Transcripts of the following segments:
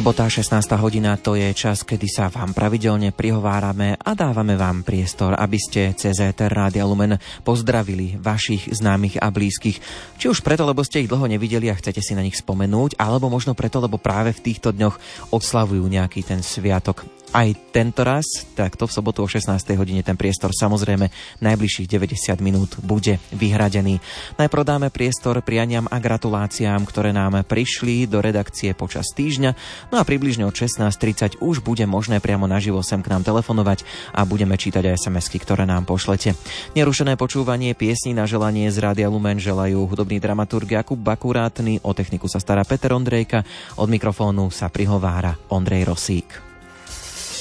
Sobota 16. hodina to je čas, kedy sa vám pravidelne prihovárame a dávame vám priestor, aby ste cez ETR Rádia Lumen pozdravili vašich známych a blízkych. Či už preto, lebo ste ich dlho nevideli a chcete si na nich spomenúť, alebo možno preto, lebo práve v týchto dňoch oslavujú nejaký ten sviatok aj tento raz, takto v sobotu o 16. hodine ten priestor samozrejme najbližších 90 minút bude vyhradený. Najprv dáme priestor prianiam a gratuláciám, ktoré nám prišli do redakcie počas týždňa, no a približne od 16.30 už bude možné priamo naživo sem k nám telefonovať a budeme čítať aj sms ktoré nám pošlete. Nerušené počúvanie piesní na želanie z Rádia Lumen želajú hudobný dramaturg Jakub Bakurátny, o techniku sa stará Peter Ondrejka, od mikrofónu sa prihovára Ondrej Rosík.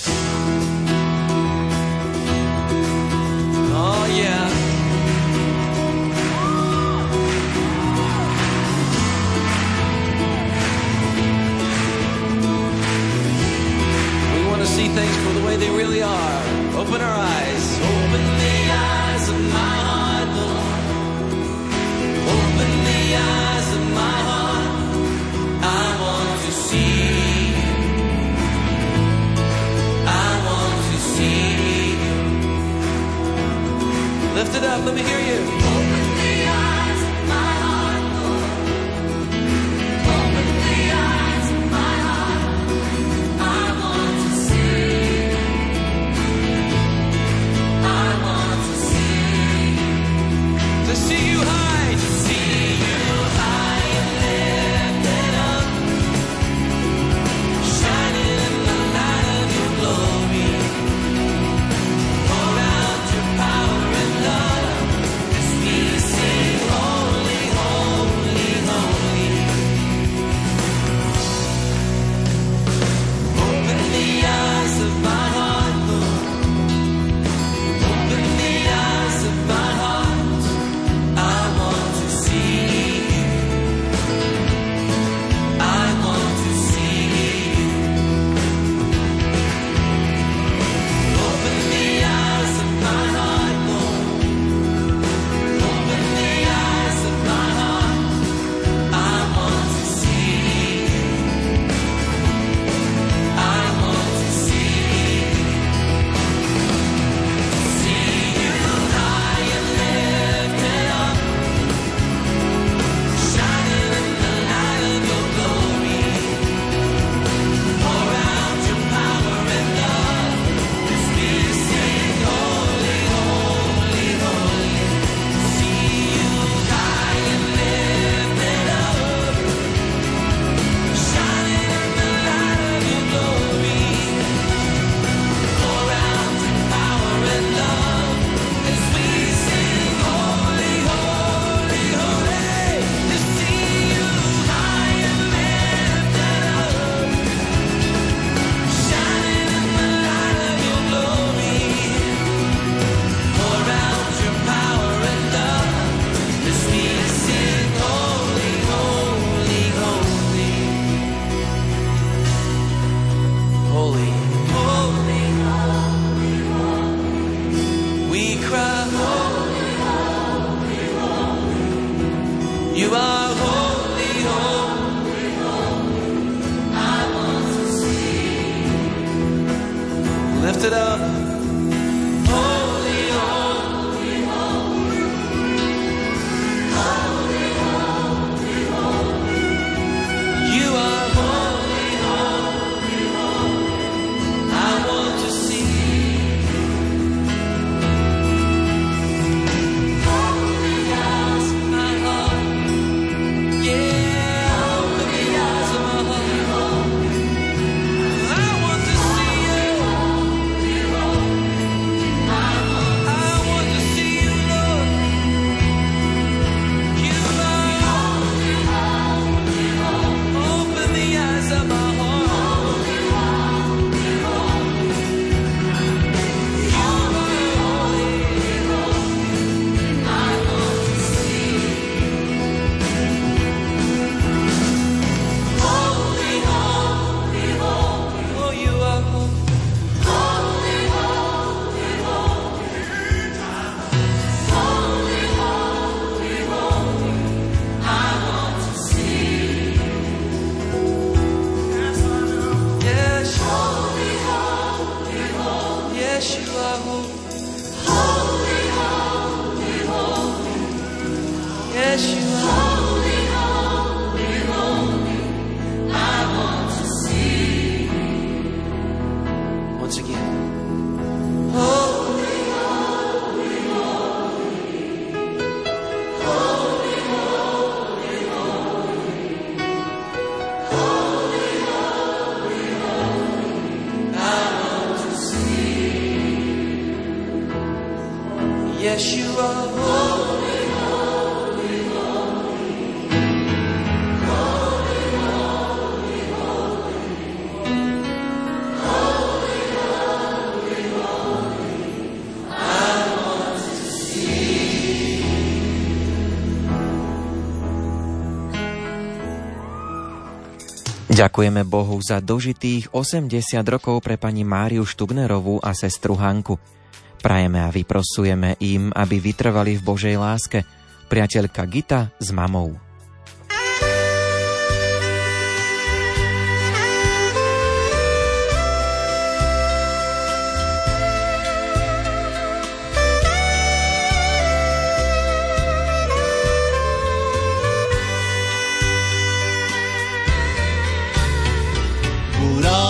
Thank you. Ďakujeme Bohu za dožitých 80 rokov pre pani Máriu Štubnerovú a sestru Hanku. Prajeme a vyprosujeme im, aby vytrvali v Božej láske. Priateľka Gita s mamou. No.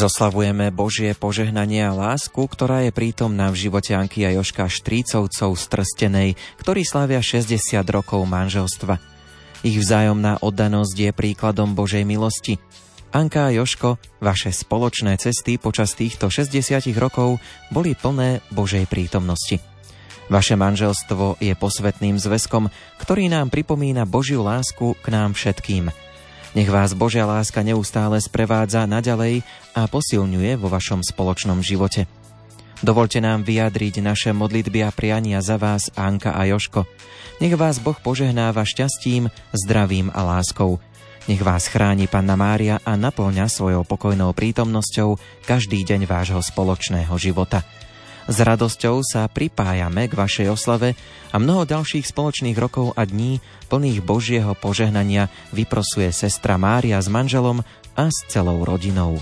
Dnes oslavujeme Božie požehnanie a lásku, ktorá je prítomná v živote Anky a Joška Štrícovcov z Trstenej, ktorí slavia 60 rokov manželstva. Ich vzájomná oddanosť je príkladom Božej milosti. Anka a Joško, vaše spoločné cesty počas týchto 60 rokov boli plné Božej prítomnosti. Vaše manželstvo je posvetným zväzkom, ktorý nám pripomína Božiu lásku k nám všetkým – nech vás Božia láska neustále sprevádza naďalej a posilňuje vo vašom spoločnom živote. Dovolte nám vyjadriť naše modlitby a priania za vás, Anka a Joško. Nech vás Boh požehnáva šťastím, zdravím a láskou. Nech vás chráni Panna Mária a naplňa svojou pokojnou prítomnosťou každý deň vášho spoločného života. S radosťou sa pripájame k vašej oslave a mnoho ďalších spoločných rokov a dní plných Božieho požehnania vyprosuje sestra Mária s manželom a s celou rodinou.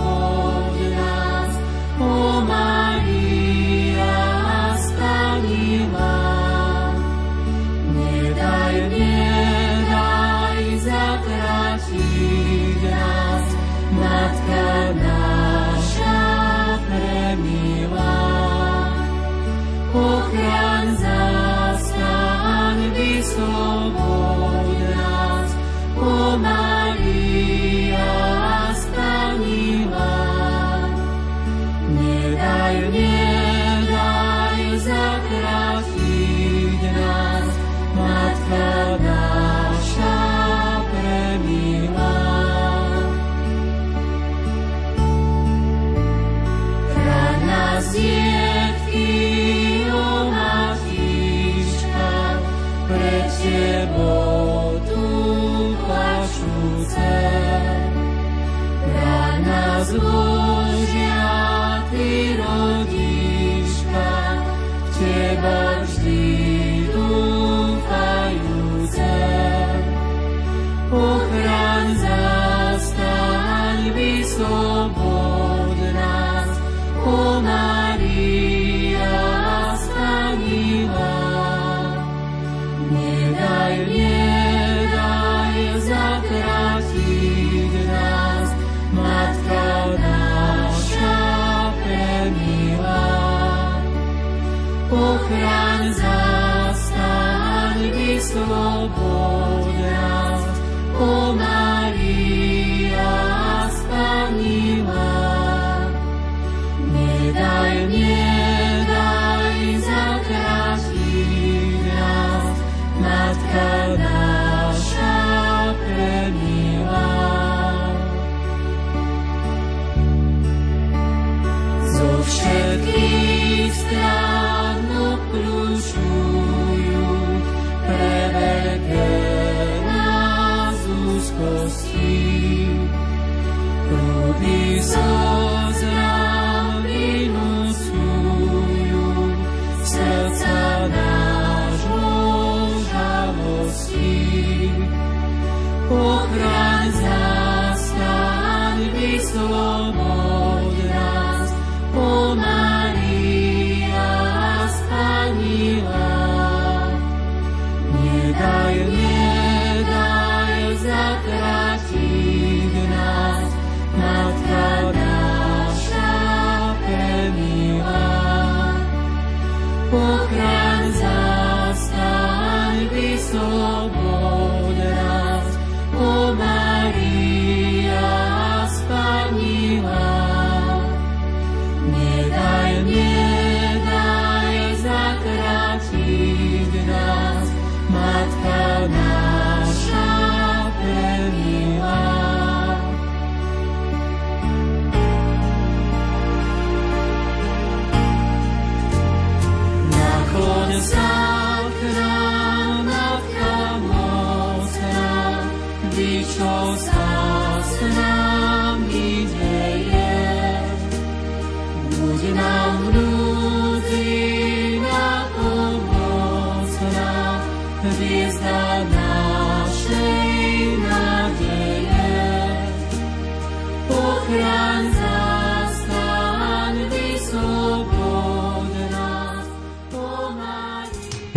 more.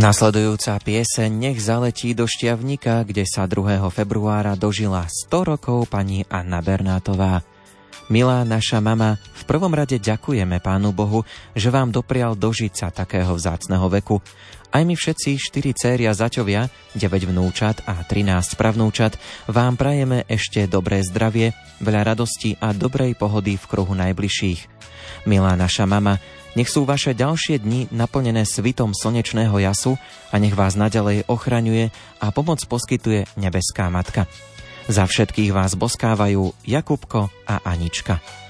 Nasledujúca pieseň Nech zaletí do Šťavnika, kde sa 2. februára dožila 100 rokov pani Anna Bernátová. Milá naša mama, v prvom rade ďakujeme Pánu Bohu, že vám doprial dožiť sa takého vzácného veku. Aj my všetci, štyri céry a zaťovia, 9 vnúčat a 13 pravnúčat, vám prajeme ešte dobré zdravie, veľa radosti a dobrej pohody v kruhu najbližších. Milá naša mama, nech sú vaše ďalšie dni naplnené svitom slnečného jasu a nech vás naďalej ochraňuje a pomoc poskytuje nebeská matka. Za všetkých vás boskávajú Jakubko a Anička.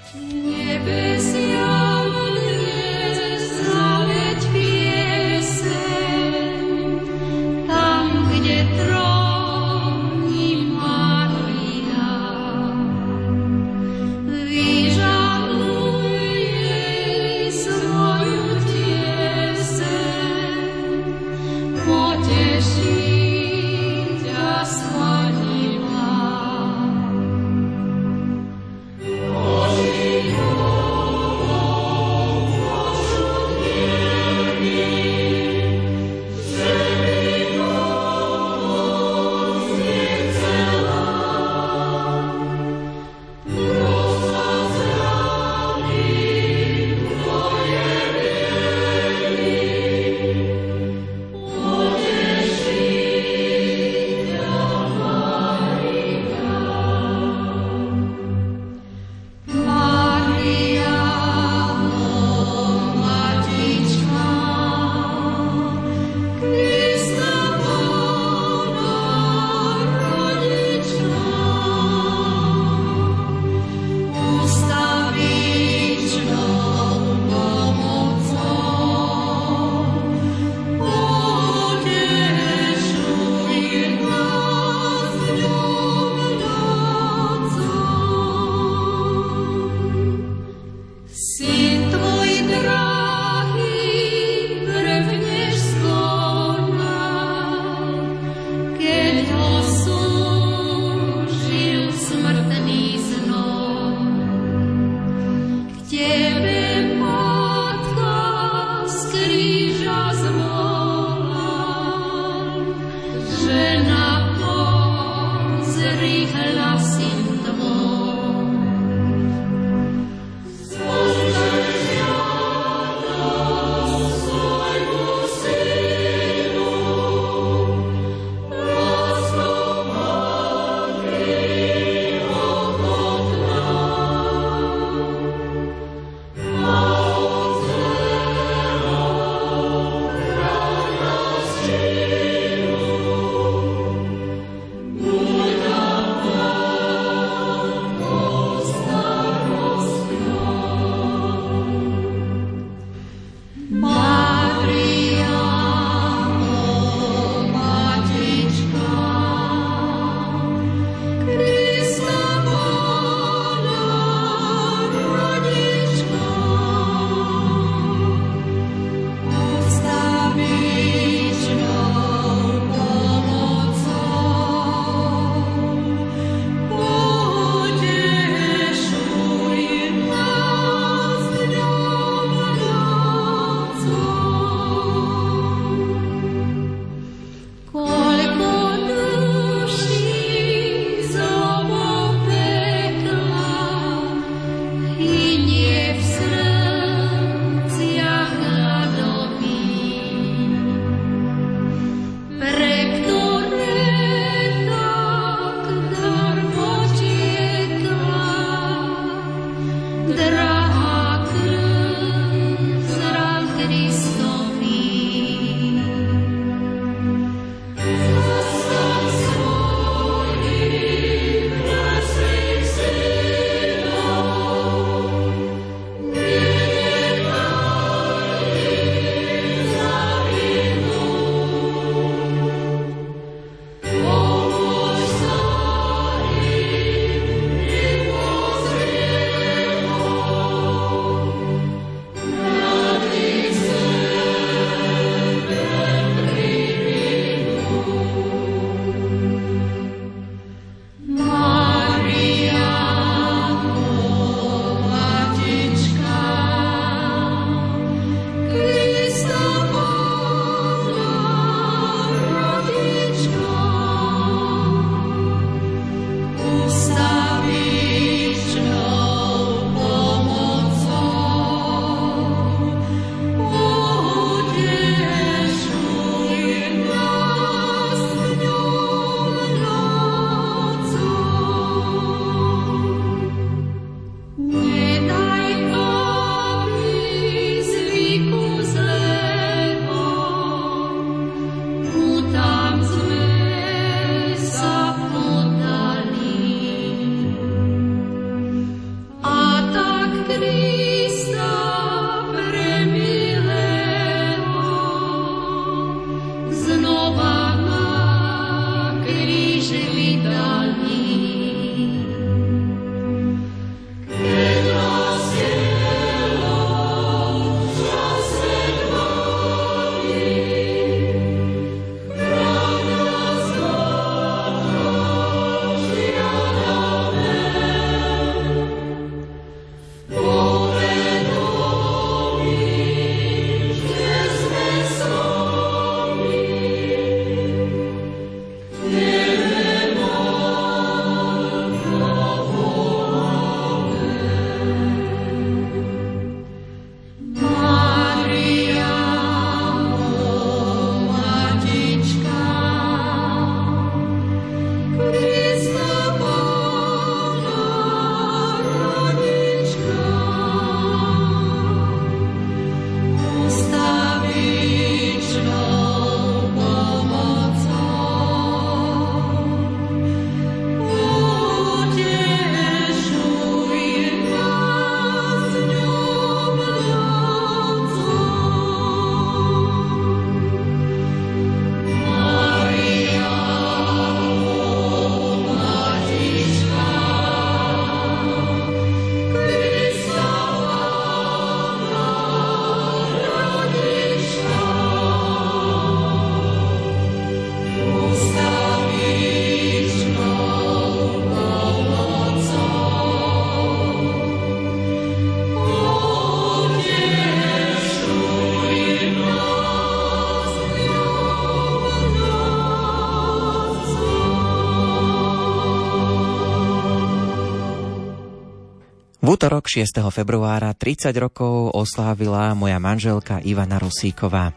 Útorok 6. februára 30 rokov oslávila moja manželka Ivana Rosíková.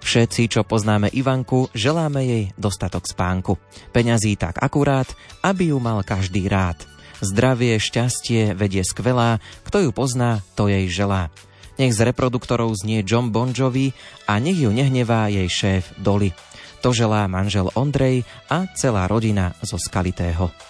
Všetci, čo poznáme Ivanku, želáme jej dostatok spánku. Peňazí tak akurát, aby ju mal každý rád. Zdravie, šťastie, vedie skvelá, kto ju pozná, to jej želá. Nech z reproduktorov znie John Bon a nech ju nehnevá jej šéf Dolly. To želá manžel Ondrej a celá rodina zo Skalitého.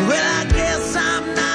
Well, I guess I'm not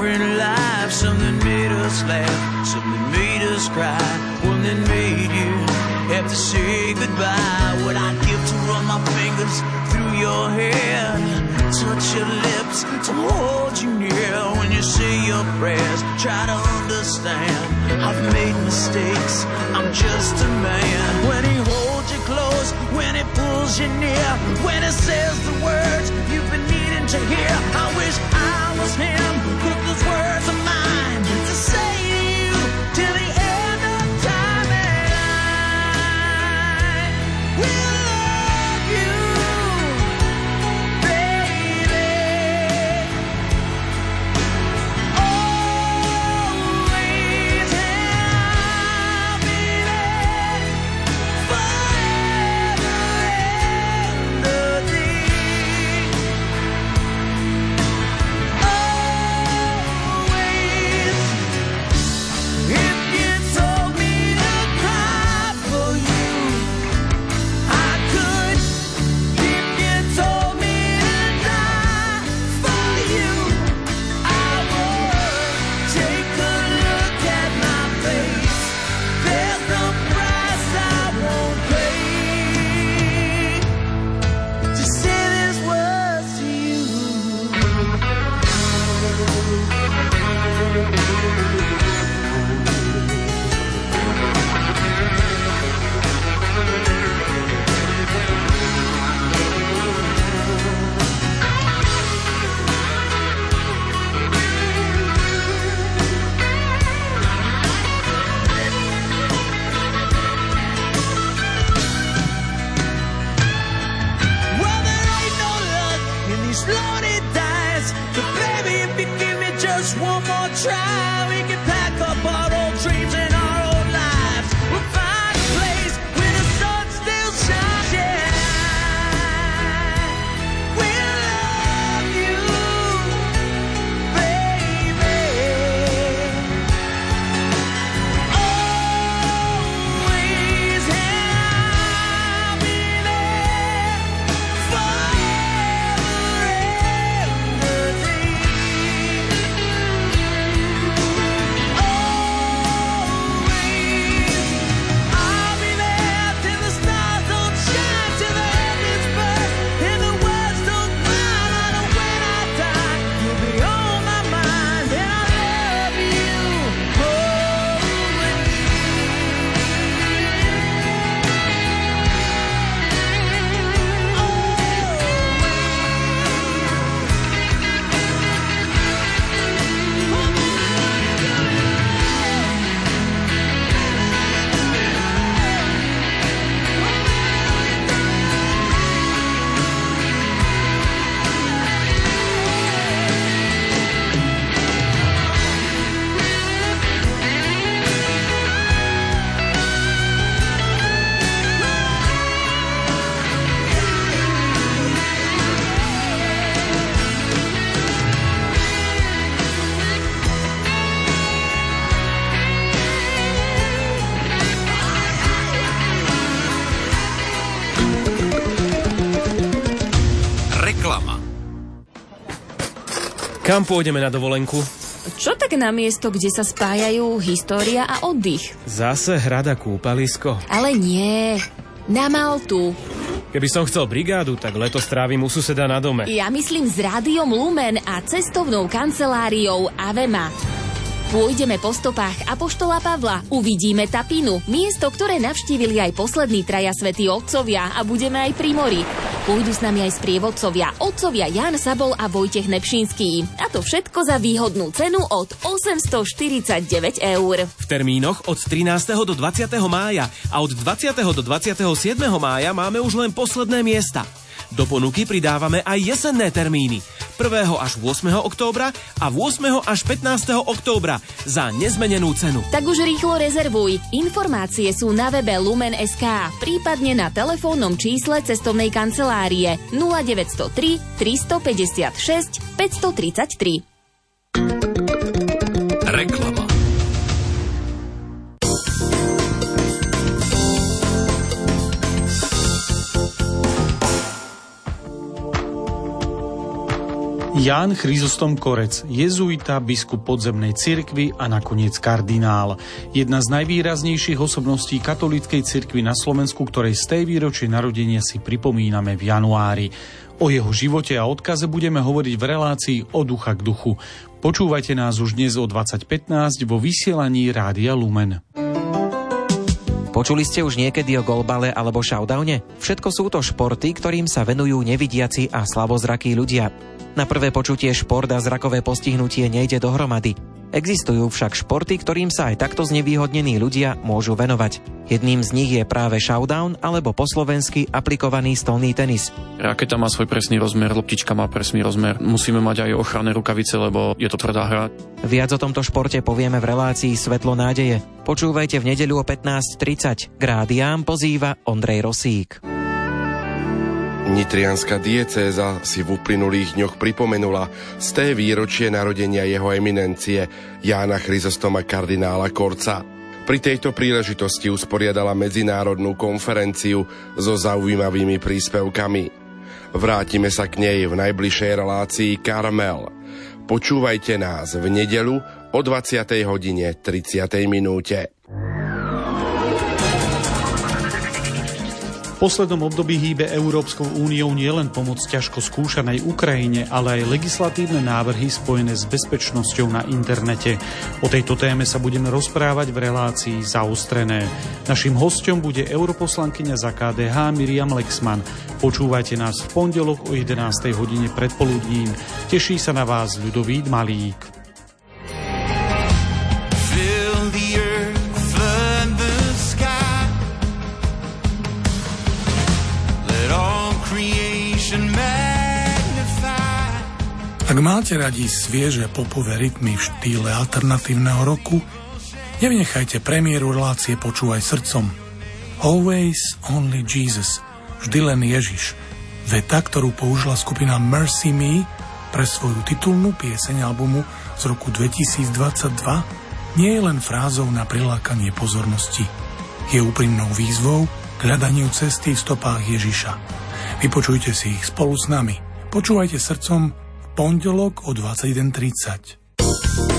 different life. Something made us laugh, something made us cry, one that made you have to say goodbye. What I'd give to run my fingers through your hair, touch your lips to hold you near when you say your prayers. Try to understand, I've made mistakes. I'm just a man. When he holds you close, when he pulls you near, when he says the words you've been needing to hear. I wish I was him. Kam pôjdeme na dovolenku? Čo tak na miesto, kde sa spájajú história a oddych? Zase hrada kúpalisko. Ale nie, na Maltu. Keby som chcel brigádu, tak leto strávim u suseda na dome. Ja myslím s rádiom Lumen a cestovnou kanceláriou Avema. Pôjdeme po stopách Apoštola Pavla, uvidíme Tapinu, miesto, ktoré navštívili aj poslední traja svätí otcovia a budeme aj pri mori. Pôjdu s nami aj sprievodcovia, otcovia Jan Sabol a Vojtech Nepšinský. A to všetko za výhodnú cenu od 849 eur. V termínoch od 13. do 20. mája a od 20. do 27. mája máme už len posledné miesta. Do ponuky pridávame aj jesenné termíny. 1. až 8. októbra a 8. až 15. októbra za nezmenenú cenu. Tak už rýchlo rezervuj. Informácie sú na webe Lumen.sk, prípadne na telefónnom čísle cestovnej kancelárie 0903 356 533. Ján Chryzostom Korec, jezuita, biskup podzemnej cirkvy a nakoniec kardinál. Jedna z najvýraznejších osobností katolíckej cirkvy na Slovensku, ktorej z tej výročie narodenia si pripomíname v januári. O jeho živote a odkaze budeme hovoriť v relácii o ducha k duchu. Počúvajte nás už dnes o 2015 vo vysielaní Rádia Lumen. Počuli ste už niekedy o golbale alebo shoutdowne? Všetko sú to športy, ktorým sa venujú nevidiaci a slavozrakí ľudia. Na prvé počutie šport a zrakové postihnutie nejde dohromady. Existujú však športy, ktorým sa aj takto znevýhodnení ľudia môžu venovať. Jedným z nich je práve showdown alebo po slovensky aplikovaný stolný tenis. Raketa má svoj presný rozmer, loptička má presný rozmer. Musíme mať aj ochranné rukavice, lebo je to tvrdá hra. Viac o tomto športe povieme v relácii Svetlo nádeje. Počúvajte v nedeľu o 15.30. K rádiám pozýva Ondrej Rosík. Nitrianská diecéza si v uplynulých dňoch pripomenula z té výročie narodenia jeho eminencie Jána Chryzostoma kardinála Korca. Pri tejto príležitosti usporiadala medzinárodnú konferenciu so zaujímavými príspevkami. Vrátime sa k nej v najbližšej relácii Karmel. Počúvajte nás v nedelu o 20. hodine 30. minúte. Poslednom období hýbe Európskou úniou nielen pomoc ťažko skúšanej Ukrajine, ale aj legislatívne návrhy spojené s bezpečnosťou na internete. O tejto téme sa budeme rozprávať v relácii Zaostrené. Naším hostom bude europoslankyňa za KDH Miriam Lexman. Počúvajte nás v pondelok o 11. hodine predpoludním. Teší sa na vás Ľudovít Malík. Ak máte radi svieže popové rytmy v štýle alternatívneho roku, nevnechajte premiéru relácie Počúvaj srdcom. Always only Jesus, vždy len Ježiš. Veta, ktorú použila skupina Mercy Me pre svoju titulnú pieseň albumu z roku 2022, nie je len frázou na prilákanie pozornosti. Je úprimnou výzvou k hľadaniu cesty v stopách Ježiša. Vypočujte si ich spolu s nami. Počúvajte srdcom pondelok o 21.30.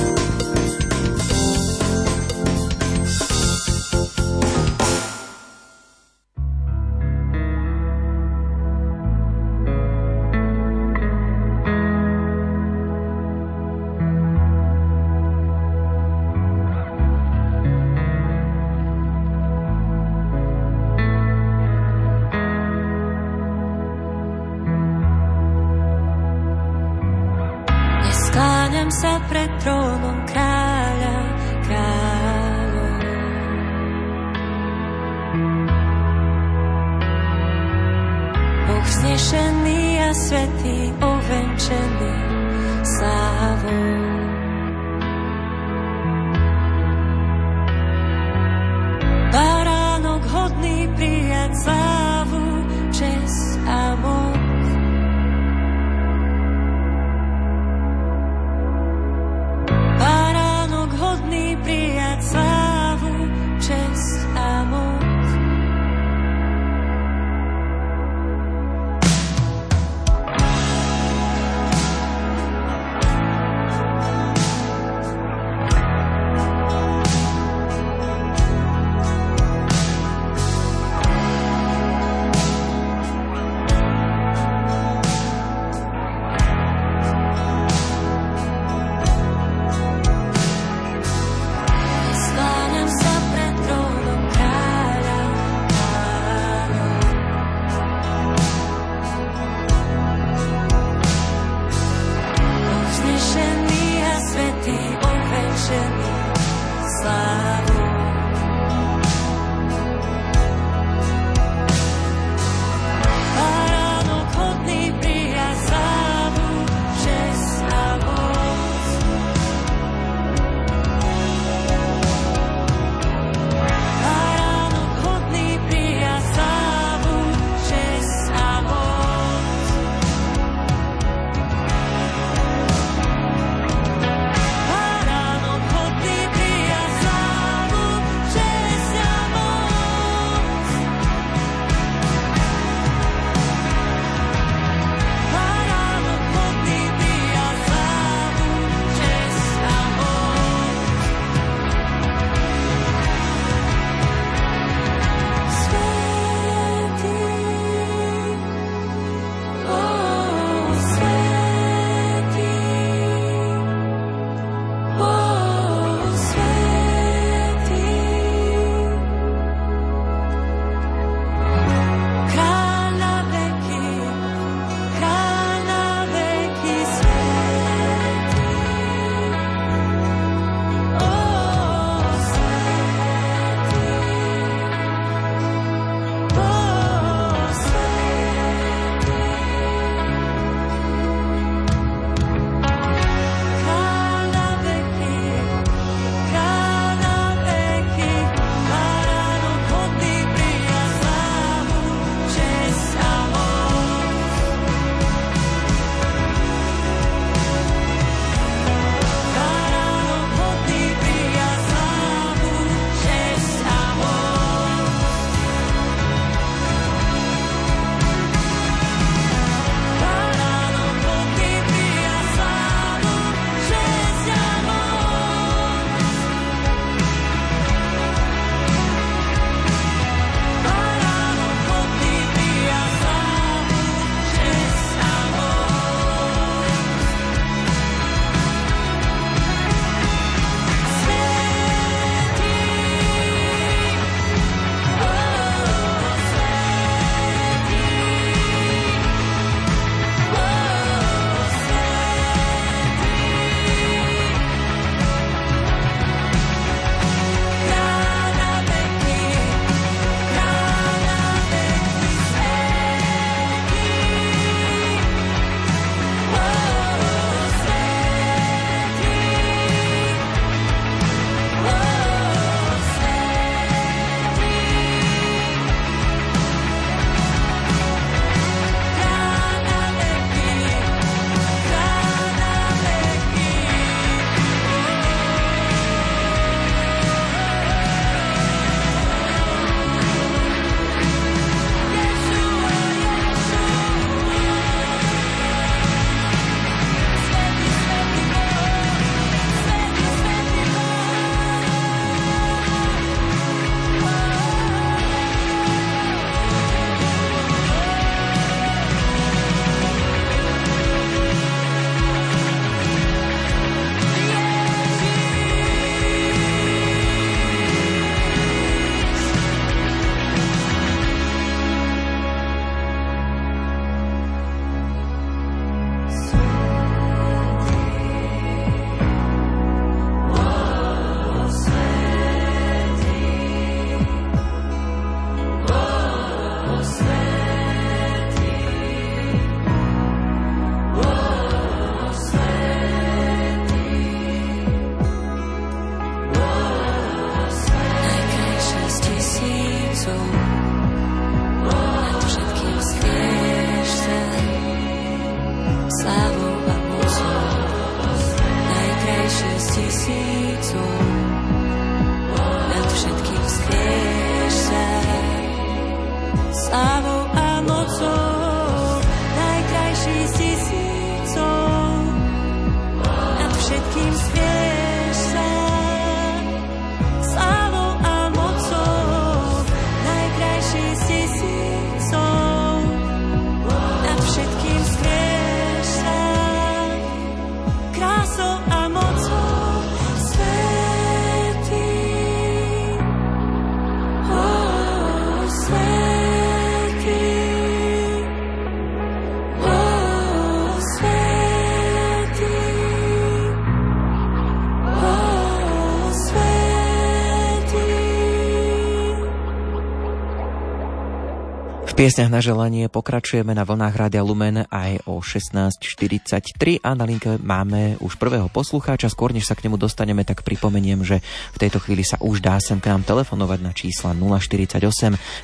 piesňach na želanie pokračujeme na vlnách Rádia Lumen aj o 16.43 a na linke máme už prvého poslucháča. Skôr než sa k nemu dostaneme, tak pripomeniem, že v tejto chvíli sa už dá sem k nám telefonovať na čísla 048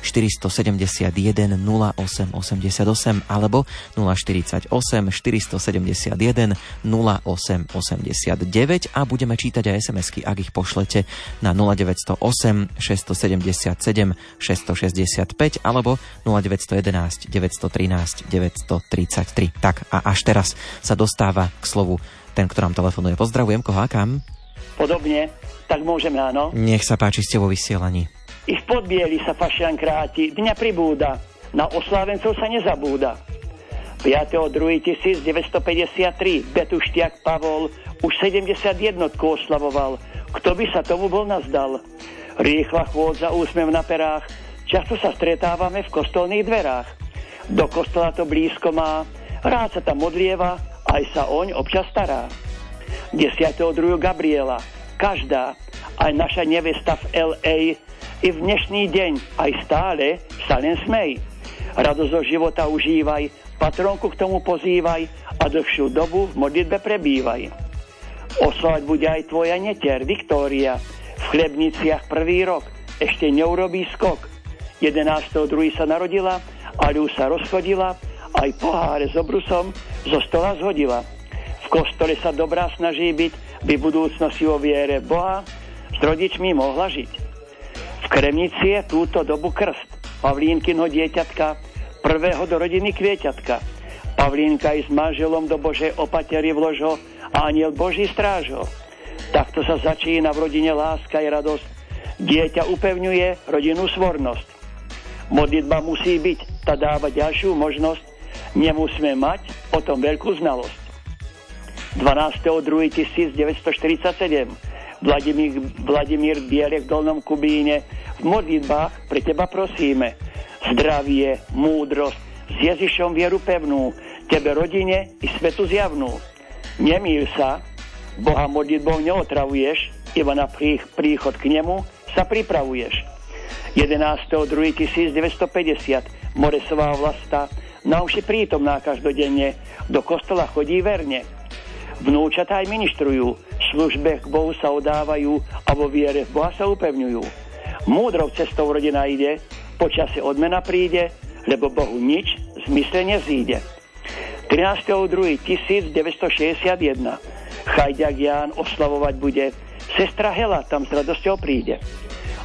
471 0888 alebo 048 471 0889 a budeme čítať aj SMS-ky, ak ich pošlete na 0908 677 665 alebo 09 911 913 933. Tak a až teraz sa dostáva k slovu ten, kto nám telefonuje. Pozdravujem, koho a kam? Podobne, tak môžeme áno. Nech sa páči, ste vo vysielaní. I v podbieli sa fašian kráti, dňa pribúda, na oslávencov sa nezabúda. 5.2.1953 Betuštiak Pavol už 71 oslavoval. Kto by sa tomu bol nazdal? Rýchla chôdza, úsmev na perách, Často sa stretávame v kostolných dverách. Do kostola to blízko má, rád sa tam modlieva, aj sa oň občas stará. 10.2. Gabriela, každá, aj naša nevesta v L.A., i v dnešný deň, aj stále sa len smej. Radosť zo života užívaj, patronku k tomu pozývaj a dlhšiu dobu v modlitbe prebývaj. Oslovať bude aj tvoja netier, Viktória, v chlebniciach prvý rok, ešte neurobí skok. 11.2. sa narodila, ale už sa rozchodila, aj poháre s obrusom zo stola zhodila. V kostole sa dobrá snaží byť, by budúcnosti o viere Boha s rodičmi mohla žiť. V Kremnici je túto dobu krst, Pavlínkinho dieťatka, prvého do rodiny kvieťatka. Pavlínka i s manželom do Božej opatery vložo a aniel Boží strážo. Takto sa začína v rodine láska i radosť. Dieťa upevňuje rodinu svornosť. Modlitba musí byť, tá dáva ďalšiu možnosť, nemusíme mať o tom veľkú znalosť. 12.2.1947 Vladimír, Vladimír Bielek v Dolnom Kubíne v modlitbách pre teba prosíme zdravie, múdrosť, s Ježišom vieru pevnú, tebe rodine i svetu zjavnú. Nemíl sa, Boha modlitbou neotravuješ, iba na príchod k nemu sa pripravuješ. 11.2.1950 Moresová vlasta na uši prítomná každodenne, do kostola chodí verne. Vnúčatá aj ministrujú, službe k Bohu sa odávajú a vo viere v Boha sa upevňujú. Múdrou cestou rodina ide, počasie odmena príde, lebo Bohu nič z mysle nezíde. 13.2.1961 Chajďak Ján oslavovať bude, sestra Hela tam s radosťou príde.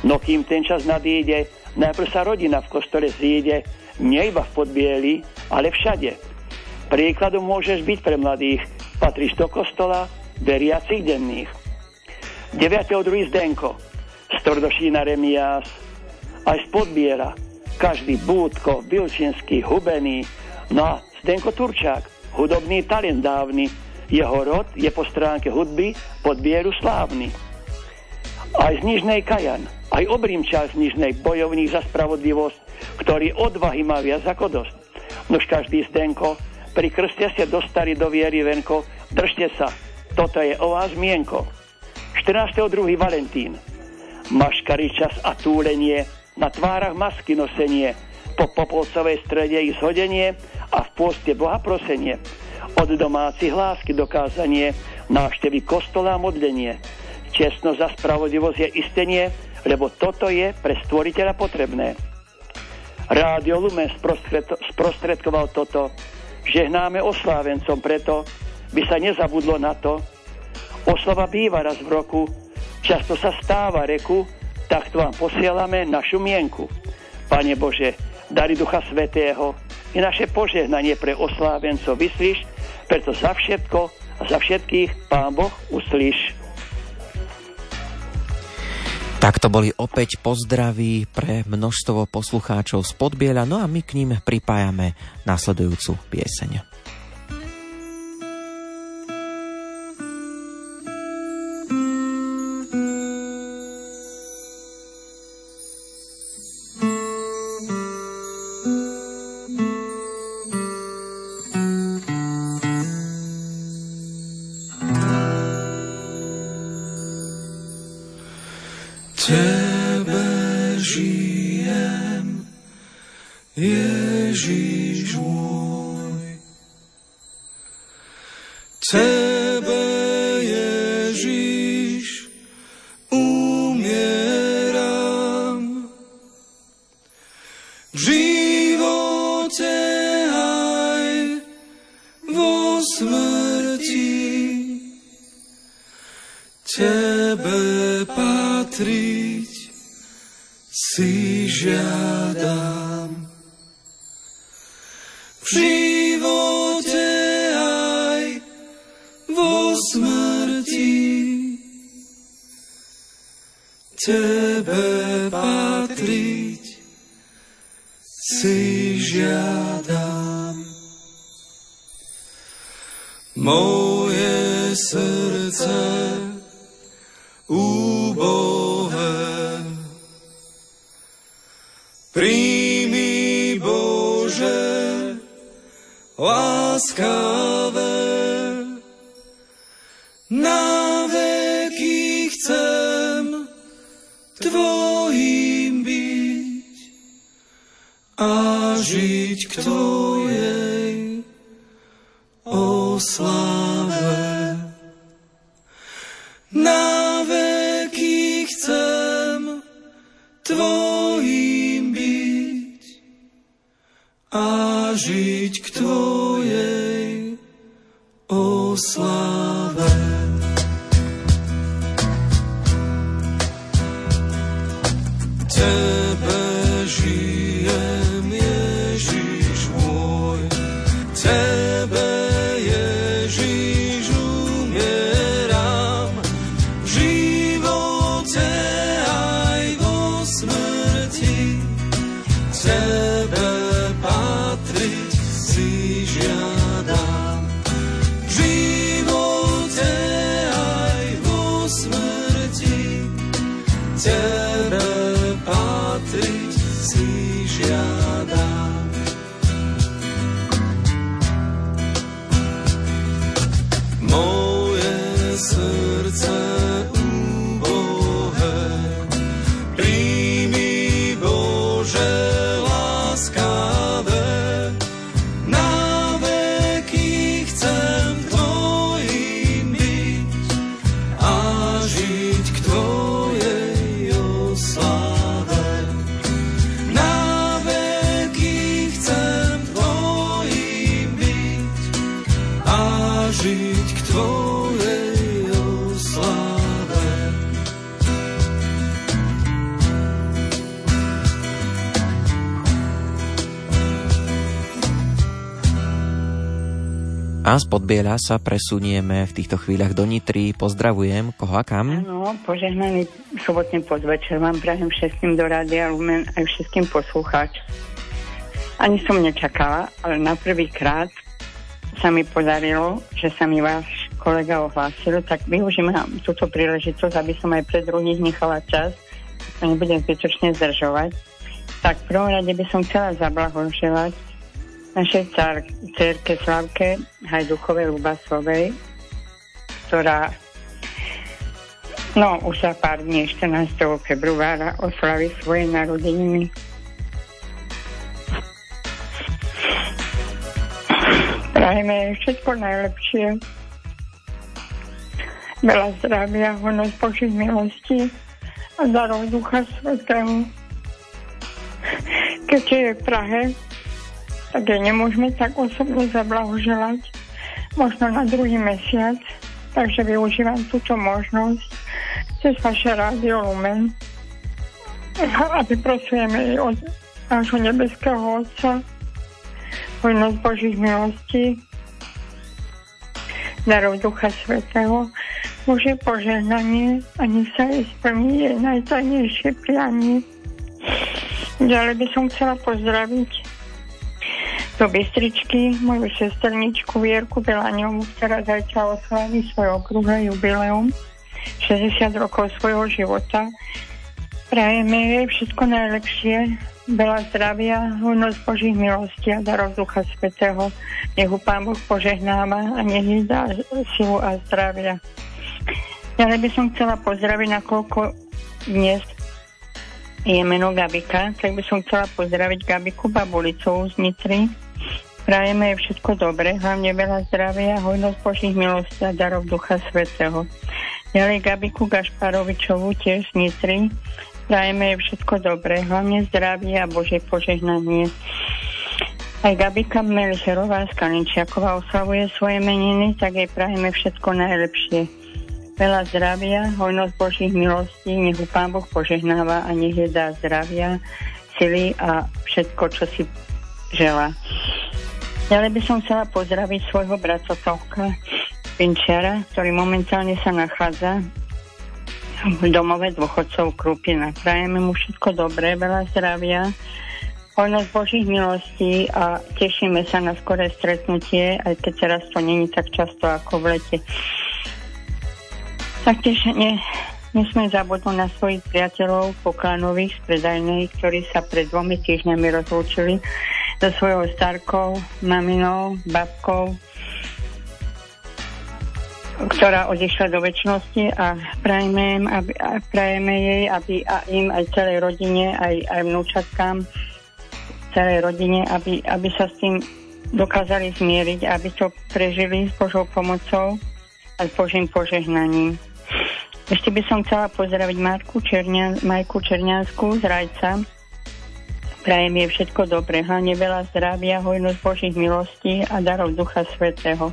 No kým ten čas nadíde, najprv sa rodina v kostole zíde, nie iba v podbieli, ale všade. Príkladom môžeš byť pre mladých, patríš do kostola veriacich denných. 9.2. Zdenko, Stordošína Remiás, aj z podbiera, každý Búdko, Bilčinský, Hubený, no a Zdenko Turčák, hudobný talent dávny, jeho rod je po stránke hudby podbieru slávny. Aj z Nižnej Kajan, aj obrímčák z Nižnej, bojovník za spravodlivosť, ktorý odvahy má viac ako dosť. Nož každý Zdenko, pri krste ste dostali do viery venko, držte sa, toto je o vás mienko. 14.2. Valentín. Maškari čas a túlenie, na tvárach masky nosenie, po popolcovej strede ich zhodenie a v pôste Boha prosenie. Od domácich hlásky dokázanie, návštevy kostola a modlenie. Čestnosť a spravodlivosť je istenie, lebo toto je pre stvoriteľa potrebné. Rádio Lumen sprostredkoval toto. Žehnáme oslávencom preto, by sa nezabudlo na to. Oslava býva raz v roku, často sa stáva reku, takto vám posielame našu mienku. Pane Bože, dali Ducha Svetého i naše požehnanie pre oslávencov vyslíš, preto za všetko a za všetkých Pán Boh uslíš. Tak to boli opäť pozdraví pre množstvo poslucháčov z Podbiela, no a my k ním pripájame nasledujúcu pieseň. Tebe patriť si žiadam. V živote aj vo smrti Tebe patriť si žiadam. Moje srdce žiť A Podbiela sa presunieme v týchto chvíľach do Nitry. Pozdravujem, koho a kam? Áno, požehnaný sobotný podvečer vám prajem všetkým do Rádia Lumen aj všetkým poslucháčom. Ani som nečakala, ale na prvý krát sa mi podarilo, že sa mi váš kolega ohlásil, tak využijem túto príležitosť, aby som aj pre druhých nechala čas, sa nebudem zbytočne zdržovať. Tak v prvom rade by som chcela zablahoželať našej cerke Slavke Hajduchovej Lubasovej, ktorá no už za pár dní 14. februára oslaví svoje narodeniny. Prajeme jej všetko najlepšie. Veľa zdravia, hodnosť Božích milostí a darov Ducha Svetého. Keďže je v Prahe, tak jej nemôžeme tak osobne zablahoželať. Možno na druhý mesiac, takže využívam túto možnosť cez vaše rádio Lumen, aby prosujeme jej od nášho nebeského Otca, hojnosť Božích milostí, darov Ducha Svetého, Bože požehnanie a nech sa jej splní jej najtajnejšie prianie. Ďalej by som chcela pozdraviť do Bystričky moju sesterničku Vierku Belaňovú, ktorá zajtra oslaví svoj okruhé jubileum 60 rokov svojho života. Prajeme jej všetko najlepšie, veľa zdravia, hodnosť Božích milostí a darov Ducha Svetého. Nech ho Pán Boh požehnáva a nech jej dá silu a zdravia. Ďalej by som chcela pozdraviť, nakoľko dnes je meno Gabika, tak by som chcela pozdraviť Gabiku Babulicovú z Nitry. Prajeme jej všetko dobré, hlavne veľa zdravia, hojnosť Božích milostí a darov Ducha Svetého. Ďalej Gabiku Gašparovičovú tiež z Nitry. Prajeme jej všetko dobré, hlavne zdravie a Božie požehnanie. Aj Gabika Melicherová z Kalinčiakova oslavuje svoje meniny, tak jej prajeme všetko najlepšie. Veľa zdravia, hojnosť Božích milostí, nech ju Pán Boh požehnáva a nech je dá zdravia, sily a všetko, čo si žela. Ďalej by som chcela pozdraviť svojho bratovka Pinčiara, ktorý momentálne sa nachádza v domove dôchodcov Krupina. Prajeme mu všetko dobré, veľa zdravia, hojnosť Božích milostí a tešíme sa na skoré stretnutie, aj keď teraz to není tak často ako v lete. Taktiež ne, nesme zabudnúť na svojich priateľov poklánových z predajnej, ktorí sa pred dvomi týždňami rozlúčili so svojou starkou, maminou, babkou, ktorá odišla do väčšnosti a prajeme, aby, a prajeme jej, aby a im aj celej rodine, aj, aj vnúčatkám celej rodine, aby, aby sa s tým dokázali zmieriť, aby to prežili s Božou pomocou a s Božím požehnaním. Ešte by som chcela pozdraviť Marku Černia, Majku Černiansku z Rajca. Prajem jej všetko dobré, hlavne veľa zdravia, hojnosť Božích milostí a darov Ducha Svetého.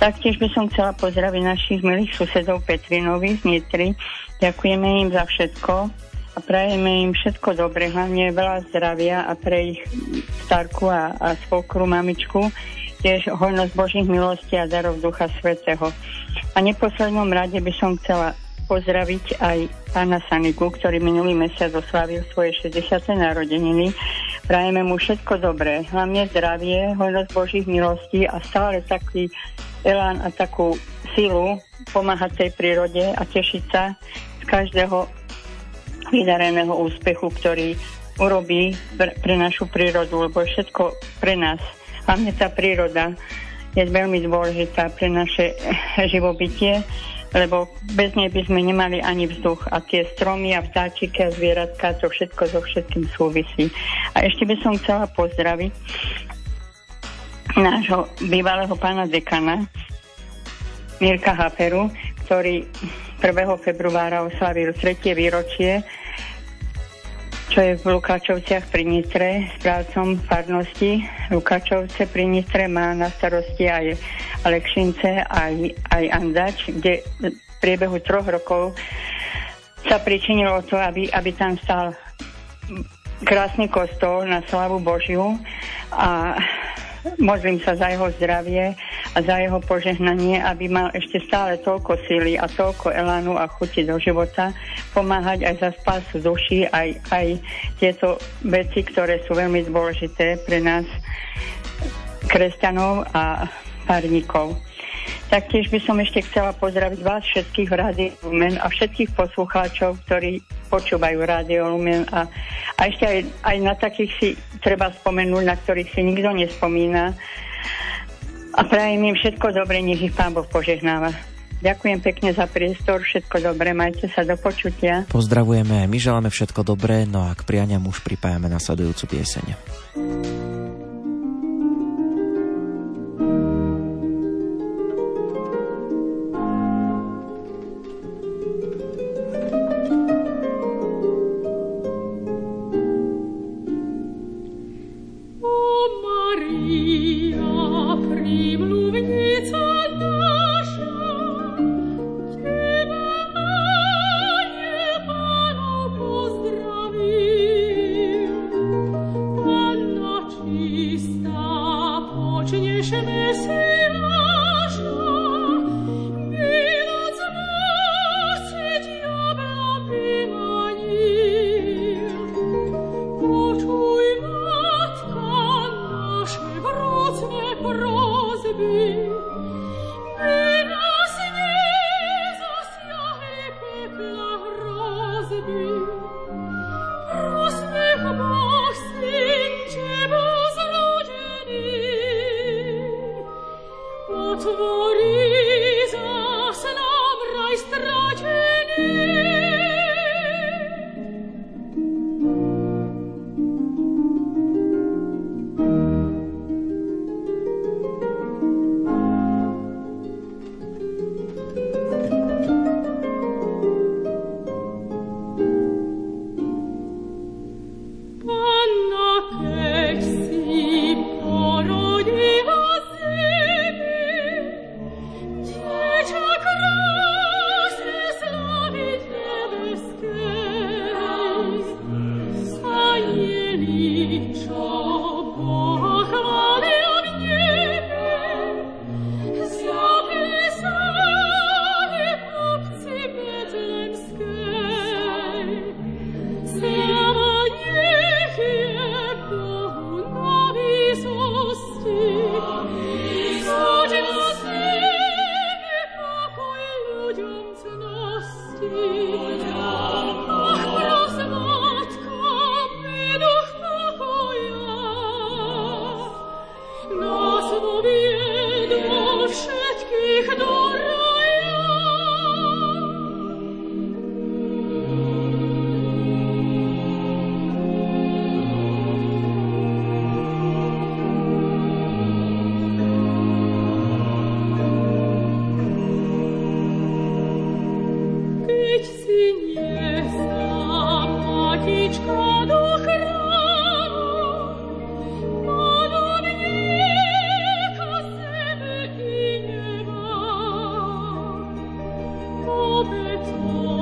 Taktiež by som chcela pozdraviť našich milých susedov Petrinovi z Nitry. Ďakujeme im za všetko, a prajeme im všetko dobre, hlavne veľa zdravia a pre ich starku a, a svokru, mamičku, tiež hojnosť Božích milostí a darov Ducha Svetého. A neposlednom rade by som chcela pozdraviť aj pána Saniku, ktorý minulý mesiac oslavil svoje 60. narodeniny. Prajeme mu všetko dobré, hlavne zdravie, hojnosť Božích milostí a stále taký elán a takú silu pomáhať tej prírode a tešiť sa z každého vydareného úspechu, ktorý urobí pre našu prírodu, lebo všetko pre nás, hlavne tá príroda, je veľmi dôležitá pre naše živobytie, lebo bez nej by sme nemali ani vzduch a tie stromy a vtáčiky a zvieratka, to všetko so všetkým súvisí. A ešte by som chcela pozdraviť nášho bývalého pána dekana Mirka Haperu, ktorý 1. februára oslavil tretie výročie, čo je v Lukáčovciach pri Nitre, správcom farnosti. Lukáčovce pri Nitre má na starosti aj Alekšince, aj, aj Andač, kde v priebehu troch rokov sa pričinilo to, aby, aby tam stal krásny kostol na slavu Božiu a modlím sa za jeho zdravie a za jeho požehnanie, aby mal ešte stále toľko síly a toľko elánu a chuti do života, pomáhať aj za spásu duší, aj, aj tieto veci, ktoré sú veľmi dôležité pre nás, kresťanov a párnikov. Taktiež by som ešte chcela pozdraviť vás všetkých v Rádiu Lumen a všetkých poslucháčov, ktorí počúvajú Rádio Lumen a, a ešte aj, aj na takých si treba spomenúť, na ktorých si nikto nespomína, a prajem im všetko dobre, nech ich Pán Boh požehnáva. Ďakujem pekne za priestor, všetko dobré, majte sa do počutia. Pozdravujeme, my želáme všetko dobré, no a k prianiam už pripájame nasledujúcu pieseň. Thank.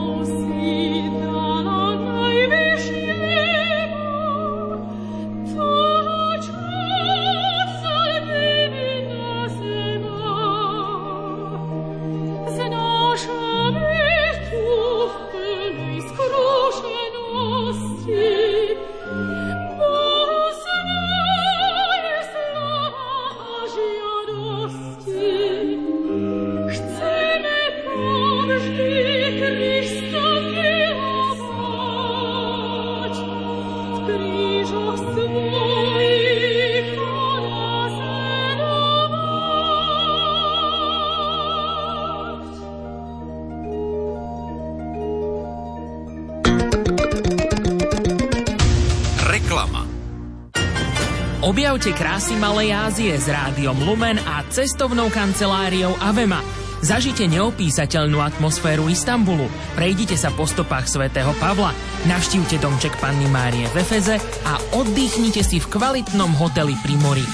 Objavte krásy Malej Ázie s rádiom Lumen a cestovnou kanceláriou Avema. Zažite neopísateľnú atmosféru Istanbulu, prejdite sa po stopách svätého Pavla, navštívte domček Panny Márie v Efeze a oddychnite si v kvalitnom hoteli pri mori.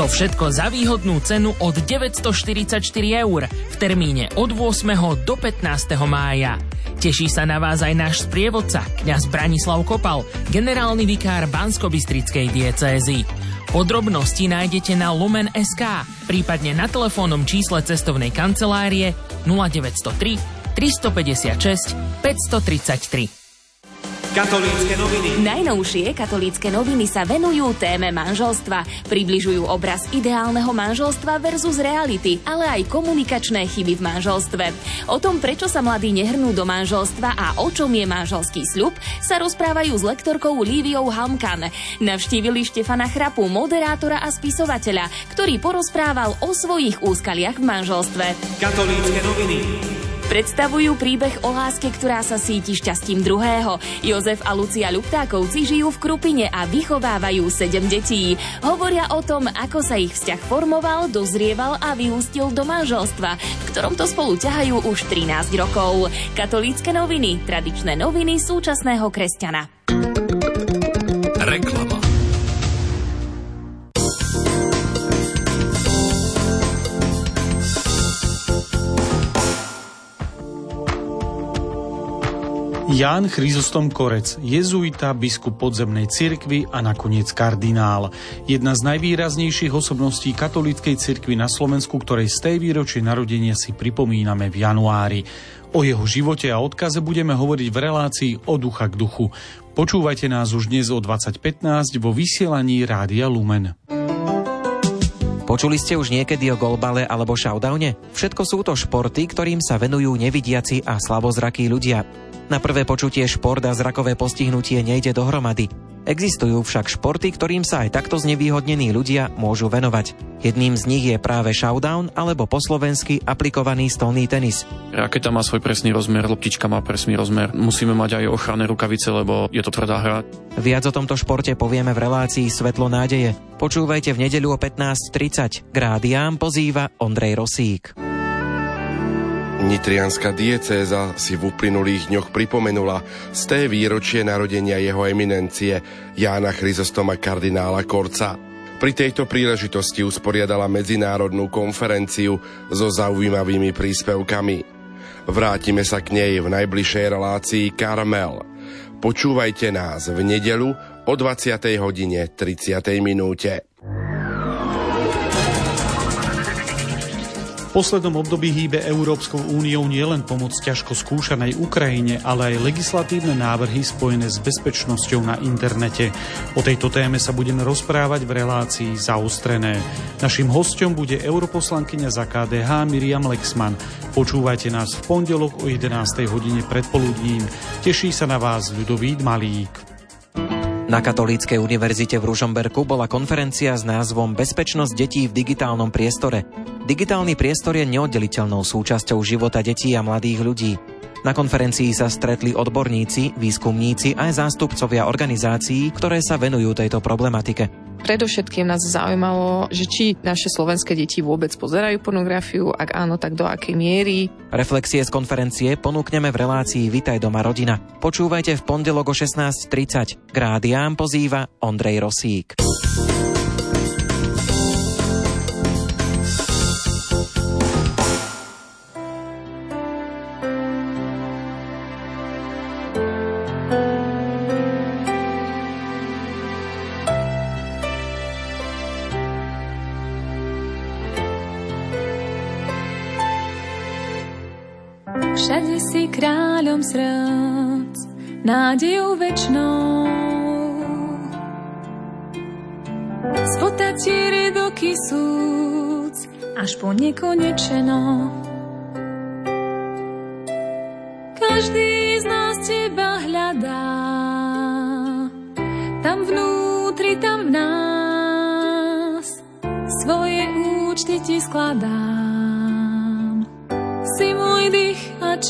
To všetko za výhodnú cenu od 944 eur v termíne od 8. do 15. mája. Teší sa na vás aj náš sprievodca, kňaz Branislav Kopal, generálny vikár Bansko-Bystrickej diecézy. Podrobnosti nájdete na Lumen.sk, prípadne na telefónnom čísle cestovnej kancelárie 0903 356 533. Katolícke noviny. Najnovšie katolícke noviny sa venujú téme manželstva. Približujú obraz ideálneho manželstva versus reality, ale aj komunikačné chyby v manželstve. O tom, prečo sa mladí nehrnú do manželstva a o čom je manželský sľub, sa rozprávajú s lektorkou Líviou Hamkan. Navštívili Štefana Chrapu, moderátora a spisovateľa, ktorý porozprával o svojich úskaliach v manželstve. Katolícke noviny. Predstavujú príbeh o láske, ktorá sa síti šťastím druhého. Jozef a Lucia Ľuptákovci žijú v Krupine a vychovávajú sedem detí. Hovoria o tom, ako sa ich vzťah formoval, dozrieval a vyústil do manželstva, v ktorom to spolu ťahajú už 13 rokov. Katolícke noviny, tradičné noviny súčasného kresťana. Ján Chryzostom Korec, jezuita, biskup podzemnej cirkvy a nakoniec kardinál. Jedna z najvýraznejších osobností katolíckej cirkvy na Slovensku, ktorej z tej výročie narodenia si pripomíname v januári. O jeho živote a odkaze budeme hovoriť v relácii o ducha k duchu. Počúvajte nás už dnes o 2015 vo vysielaní Rádia Lumen. Počuli ste už niekedy o golbale alebo šaudowne? Všetko sú to športy, ktorým sa venujú nevidiaci a slabozrakí ľudia. Na prvé počutie šport a zrakové postihnutie nejde dohromady. Existujú však športy, ktorým sa aj takto znevýhodnení ľudia môžu venovať. Jedným z nich je práve showdown alebo po slovensky aplikovaný stolný tenis. Raketa má svoj presný rozmer, loptička má presný rozmer. Musíme mať aj ochranné rukavice, lebo je to tvrdá hra. Viac o tomto športe povieme v relácii Svetlo nádeje. Počúvajte v nedeľu o 15.30. K rádiám pozýva Ondrej Rosík. Nitrianská diecéza si v uplynulých dňoch pripomenula z té výročie narodenia jeho eminencie Jána Chryzostoma kardinála Korca. Pri tejto príležitosti usporiadala medzinárodnú konferenciu so zaujímavými príspevkami. Vrátime sa k nej v najbližšej relácii Karmel. Počúvajte nás v nedelu o 20. hodine 30. minúte. Poslednom období hýbe Európskou úniou nielen pomoc ťažko skúšanej Ukrajine, ale aj legislatívne návrhy spojené s bezpečnosťou na internete. O tejto téme sa budeme rozprávať v relácii zaostrené. Našim hostom bude europoslankyňa za KDH Miriam Lexman. Počúvajte nás v pondelok o 11. hodine predpoludním. Teší sa na vás Ľudovít Malík. Na Katolíckej univerzite v Ružomberku bola konferencia s názvom Bezpečnosť detí v digitálnom priestore. Digitálny priestor je neoddeliteľnou súčasťou života detí a mladých ľudí. Na konferencii sa stretli odborníci, výskumníci aj zástupcovia organizácií, ktoré sa venujú tejto problematike. Predovšetkým nás zaujímalo, že či naše slovenské deti vôbec pozerajú pornografiu, ak áno, tak do akej miery. Reflexie z konferencie ponúkneme v relácii Vitaj doma rodina. Počúvajte v pondelok o 16.30. K rádiám pozýva Ondrej Rosík. Srdc, nádejou večnou. Spotať ti redoky súc, až po nekonečeno. Každý z nás teba hľadá, tam vnútri, tam v nás, svoje účty ti skladám. Si môj dých a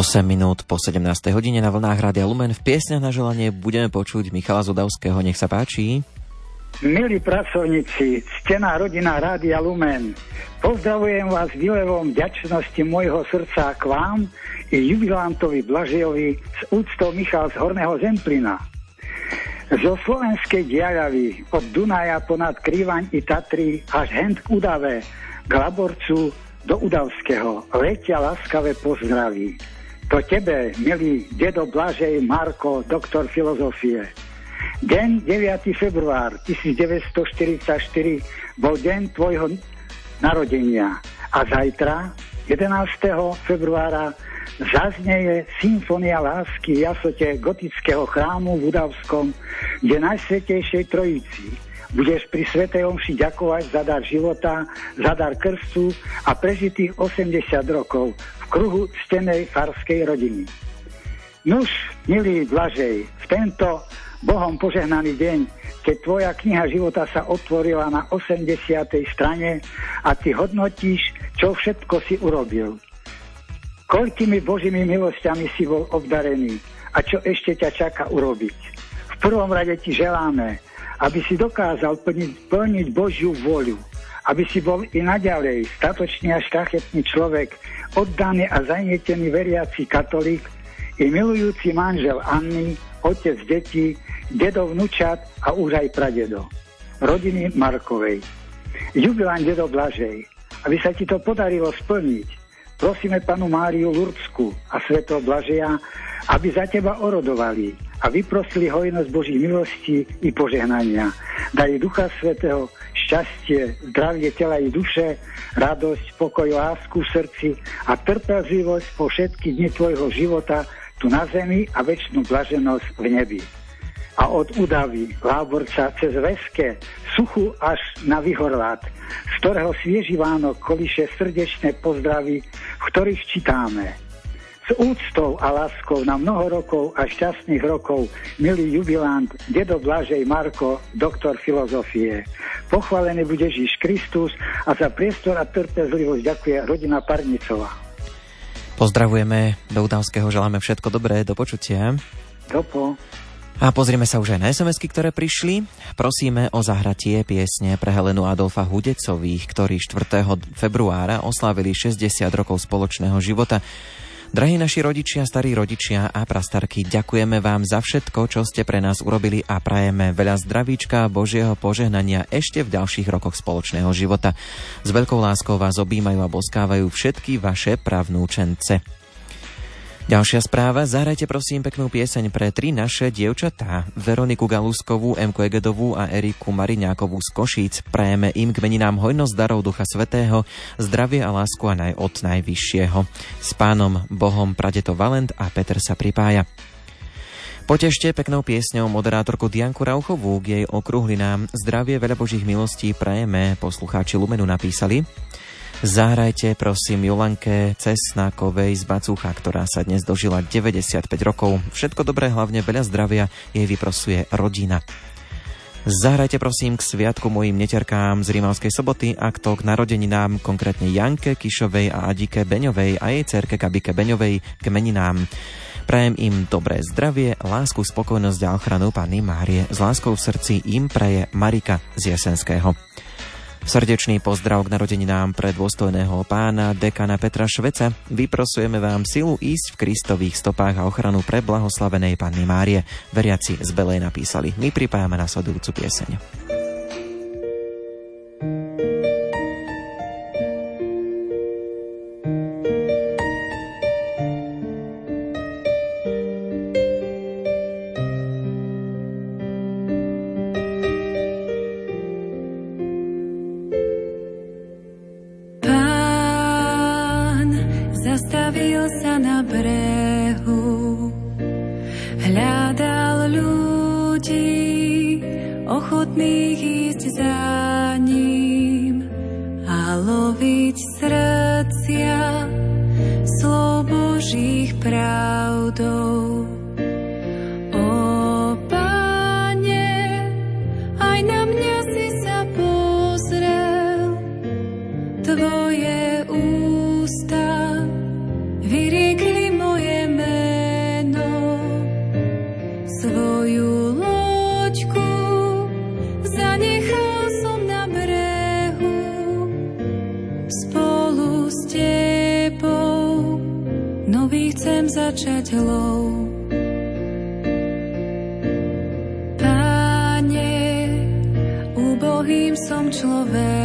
čas,8 minút po 17. hodine na vlnách Rádia Lumen v piesňach na želanie budeme počuť Michala Zudavského. Nech sa páči. Milí pracovníci, ctená rodina Rádia Lumen, pozdravujem vás výlevom vďačnosti môjho srdca k vám i jubilantovi Blažejovi s úctou Michal z Horného Zemplina. Zo slovenskej diaľavy od Dunaja ponad Krývaň i Tatry až hent k Udave, k Laborcu do Udavského letia láskavé pozdraví. To tebe, milý dedo Blažej Marko, doktor filozofie. Deň 9. február 1944 bol deň tvojho narodenia a zajtra 11. februára zaznieje Symfónia lásky jasote gotického chrámu v Udavskom, kde Najsvetejšej Trojici budeš pri Svetej Omši ďakovať za dar života, za dar krstu a prežitých 80 rokov kruhu ctenej farskej rodiny. Nuž, milý Blažej, v tento Bohom požehnaný deň, keď tvoja kniha života sa otvorila na 80. strane a ty hodnotíš, čo všetko si urobil. Koľkými Božími milosťami si bol obdarený a čo ešte ťa čaká urobiť. V prvom rade ti želáme, aby si dokázal plniť, plniť Božiu voľu, aby si bol i naďalej statočný a šťachetný človek, oddaný a zanietený veriaci katolík i milujúci manžel Anny, otec detí, dedo vnúčat a už aj pradedo. Rodiny Markovej. Jubilán dedo Blažej. Aby sa ti to podarilo splniť, prosíme panu Máriu Lurdsku a sveto Blažeja, aby za teba orodovali a vyprosili hojnosť Božích milostí i požehnania. Dali Ducha Svetého, šťastie, zdravie tela i duše, radosť, pokoj, lásku v srdci a trpezlivosť po všetky dni tvojho života tu na zemi a väčšinu blaženosť v nebi. A od Udavy, Láborca cez Veske, Suchu až na Vyhorlát, z ktorého svieži Vánok koliše srdečné pozdravy, v ktorých čítáme. S úctou a láskou na mnoho rokov a šťastných rokov, milý jubilant, dedo Blažej Marko, doktor filozofie. Pochválený bude Ježiš Kristus a za priestor a trpezlivosť ďakuje rodina Parnicová. Pozdravujeme do Udavského, želáme všetko dobré, do počutia. Dopo. A pozrieme sa už aj na sms ktoré prišli. Prosíme o zahratie piesne pre Helenu Adolfa Hudecových, ktorí 4. februára oslávili 60 rokov spoločného života. Drahí naši rodičia, starí rodičia a prastarky, ďakujeme vám za všetko, čo ste pre nás urobili a prajeme veľa zdravíčka Božieho požehnania ešte v ďalších rokoch spoločného života. S veľkou láskou vás objímajú a boskávajú všetky vaše pravnúčence. Ďalšia správa. Zahrajte prosím peknú pieseň pre tri naše dievčatá. Veroniku Galuskovú, Emku Egedovú a Eriku Mariňákovú z Košíc. Prajeme im k meninám hojnosť darov Ducha Svetého, zdravie a lásku a naj od Najvyššieho. S pánom Bohom Pradeto Valent a Peter sa pripája. Potešte peknou piesňou moderátorku Dianku Rauchovú k jej okruhlinám Zdravie, veľa Božích milostí prajeme, poslucháči Lumenu napísali. Zahrajte prosím Jolanke Cesnákovej z Bacúcha, ktorá sa dnes dožila 95 rokov. Všetko dobré, hlavne veľa zdravia jej vyprosuje rodina. Zahrajte prosím k sviatku mojim neterkám z Rímavskej soboty a k to k narodeninám, konkrétne Janke Kišovej a Adike Beňovej a jej cerke Kabike Beňovej k meninám. Prajem im dobré zdravie, lásku, spokojnosť a ochranu Panny Márie. S láskou v srdci im praje Marika z Jesenského. Srdečný pozdrav k narodeninám pre dôstojného pána dekana Petra Šveca. Vyprosujeme vám silu ísť v Kristových stopách a ochranu pre blahoslavenej Panny Márie. Veriaci z Belej napísali. My pripájame nasledujúcu pieseň. tvoje ústa vyriekli moje meno. Svoju loďku som na brehu spolu s tebou. Nový chcem začať hlou. Páne, ubohým som človek,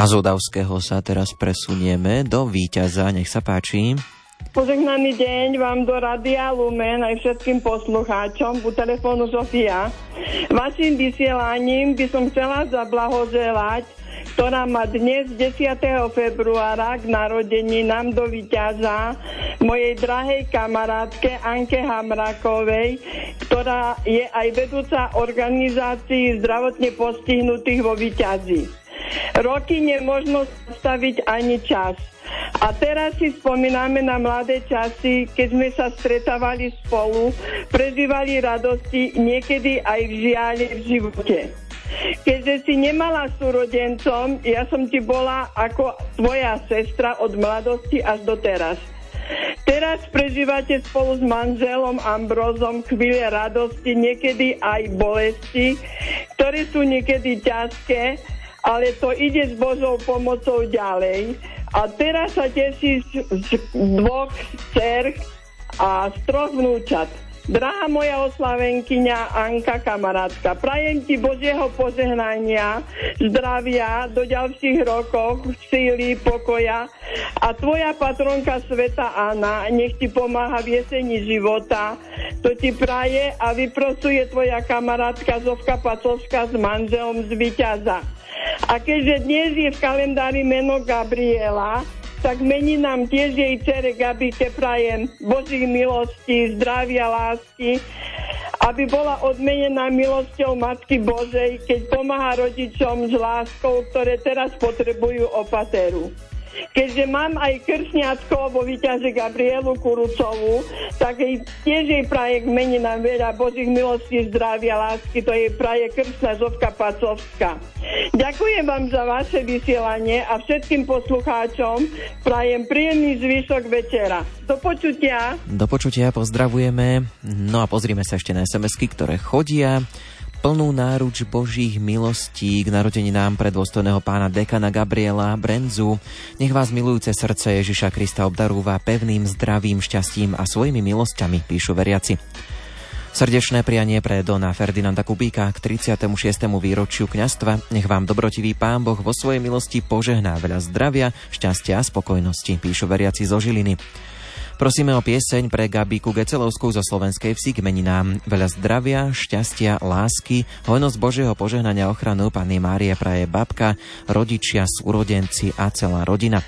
A z Odavského sa teraz presunieme do víťaza. Nech sa páči. Požehnaný deň vám do Radia Lumen aj všetkým poslucháčom u telefónu Sofia. Vašim vysielaním by som chcela zablahoželať, ktorá má dnes 10. februára k narodení nám do víťaza mojej drahej kamarátke Anke Hamrakovej, ktorá je aj vedúca organizácií zdravotne postihnutých vo Výťazi. Roky nemožno zastaviť ani čas. A teraz si spomíname na mladé časy, keď sme sa stretávali spolu, prežívali radosti, niekedy aj v žiali v živote. Keďže si nemala súrodencom, ja som ti bola ako tvoja sestra od mladosti až do teraz. Teraz prežívate spolu s manželom Ambrozom chvíle radosti, niekedy aj bolesti, ktoré sú niekedy ťažké, ale to ide s Božou pomocou ďalej. A teraz sa tešíš z dvoch dcer a z troch vnúčat. Drahá moja oslavenkyňa Anka kamarátka, prajem ti Božieho požehnania, zdravia do ďalších rokov, síly, pokoja a tvoja patronka Sveta Anna nech ti pomáha v jeseni života. To ti praje a vyprosuje tvoja kamarátka Zovka Pacovská s manželom z Vyťaza. A keďže dnes je v kalendári meno Gabriela, tak mení nám tiež jej cere Gabike prajem Božích milostí, zdravia, lásky, aby bola odmenená milosťou Matky Božej, keď pomáha rodičom s láskou, ktoré teraz potrebujú opateru. Keďže mám aj kršňacko vo výťaže Gabrielu Kurucovú, tak jej, tiež jej praje k meninám veľa Božích milostí, zdravia, lásky, to jej praje kršná Zovka Pacovská. Ďakujem vám za vaše vysielanie a všetkým poslucháčom prajem príjemný zvyšok večera. Do počutia. Do počutia pozdravujeme. No a pozrime sa ešte na SMS-ky, ktoré chodia plnú náruč Božích milostí k narodeninám predôstojného pána dekana Gabriela Brenzu. Nech vás milujúce srdce Ježiša Krista obdarúva pevným zdravím, šťastím a svojimi milosťami, píšu veriaci. Srdečné prianie pre Dona Ferdinanda Kubíka k 36. výročiu kňastva. Nech vám dobrotivý pán Boh vo svojej milosti požehná veľa zdravia, šťastia a spokojnosti, píšu veriaci zo Žiliny. Prosíme o pieseň pre Gabiku Gecelovskú zo Slovenskej vsi k meninám. Veľa zdravia, šťastia, lásky, hojnosť Božieho požehnania ochranu Panny Márie praje babka, rodičia, súrodenci a celá rodina.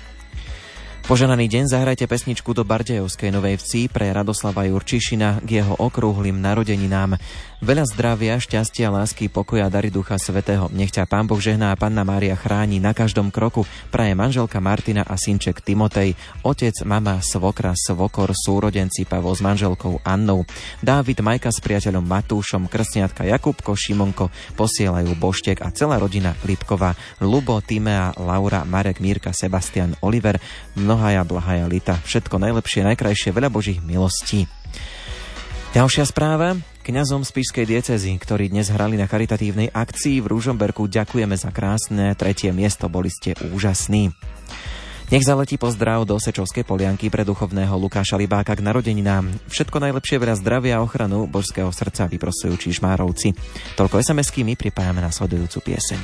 Poženaný deň zahrajte pesničku do Bardejovskej Novej Vsi pre Radoslava Jurčišina k jeho okrúhlym narodeninám. Veľa zdravia, šťastia, lásky, pokoja, dary Ducha Svetého. Nech ťa Pán Boh žehná a Panna Mária chráni na každom kroku. Praje manželka Martina a synček Timotej, otec, mama, svokra, svokor, súrodenci Pavol s manželkou Annou. Dávid, Majka s priateľom Matúšom, krstniatka Jakubko, Šimonko, posielajú Boštek a celá rodina Lipková, Lubo, Timea, Laura, Marek, Mírka, Sebastian, Oliver, mnohaja blahaja lita. Všetko najlepšie, najkrajšie, veľa Božích milostí. Ďalšia správa. Kňazom Spišskej diecezy, ktorí dnes hrali na charitatívnej akcii v Rúžomberku, ďakujeme za krásne tretie miesto, boli ste úžasní. Nech zaletí pozdrav do Sečovskej polianky pre duchovného Lukáša Libáka k narodeninám. Všetko najlepšie, veľa zdravia a ochranu božského srdca vyprosujú Čižmárovci. Toľko SMS-ky pripájame na sledujúcu pieseň.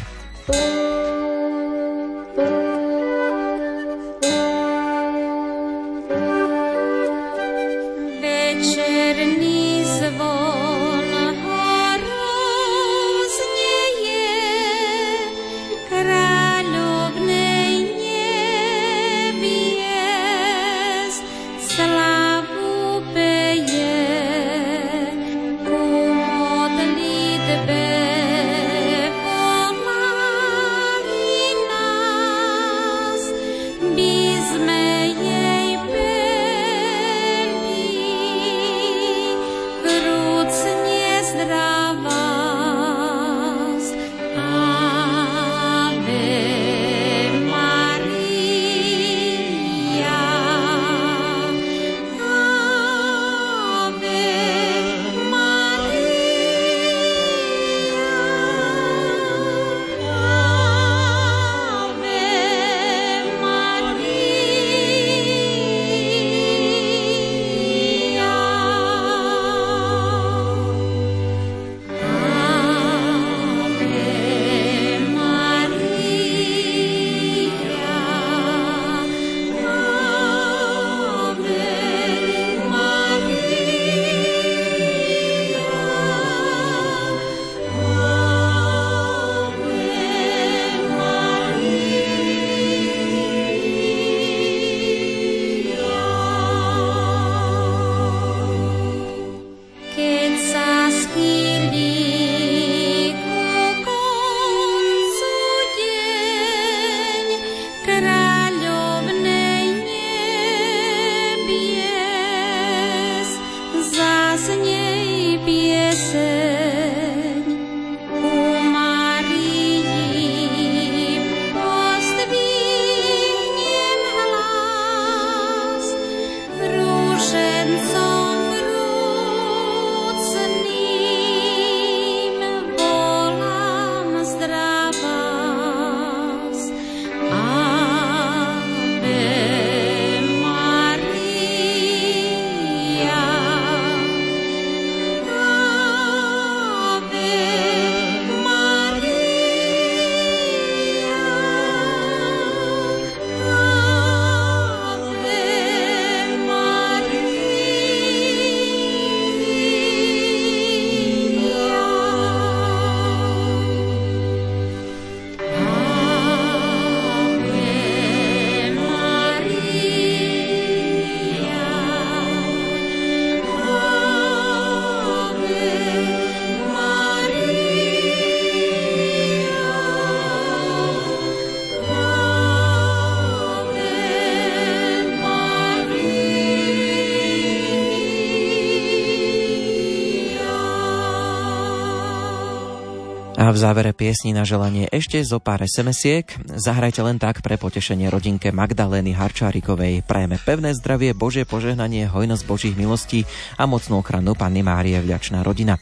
Závere piesni na želanie ešte zo pár SMS-iek. Zahrajte len tak pre potešenie rodinke Magdalény Harčárikovej. Prajeme pevné zdravie, Božie požehnanie, hojnosť Božích milostí a mocnú ochranu Panny Márie, vďačná rodina.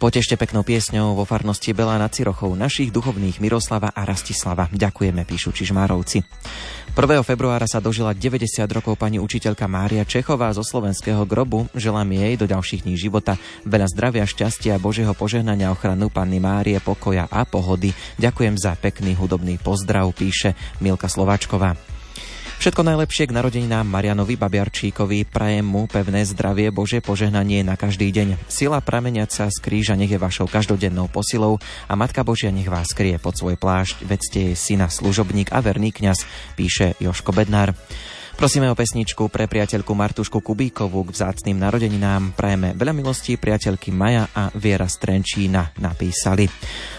Potešte peknou piesňou vo farnosti Bela nad Cirochou našich duchovných Miroslava a Rastislava. Ďakujeme, píšu Čižmárovci. 1. februára sa dožila 90 rokov pani učiteľka Mária Čechová zo slovenského grobu. Želám jej do ďalších dní života veľa zdravia, šťastia, Božieho požehnania, ochranu Panny Márie, pokoja a pohody. Ďakujem za pekný hudobný pozdrav, píše Milka Slováčková. Všetko najlepšie k narodeninám Marianovi Babiarčíkovi, prajem mu pevné zdravie, Bože požehnanie na každý deň. Sila prameniaca z kríža nech je vašou každodennou posilou a Matka Božia nech vás skrie pod svoj plášť, vedzte jej syna služobník a verný kňaz, píše Joško Bednár. Prosíme o pesničku pre priateľku Martušku Kubíkovú k vzácným narodeninám. Prajeme veľa milostí priateľky Maja a Viera Strenčína napísali.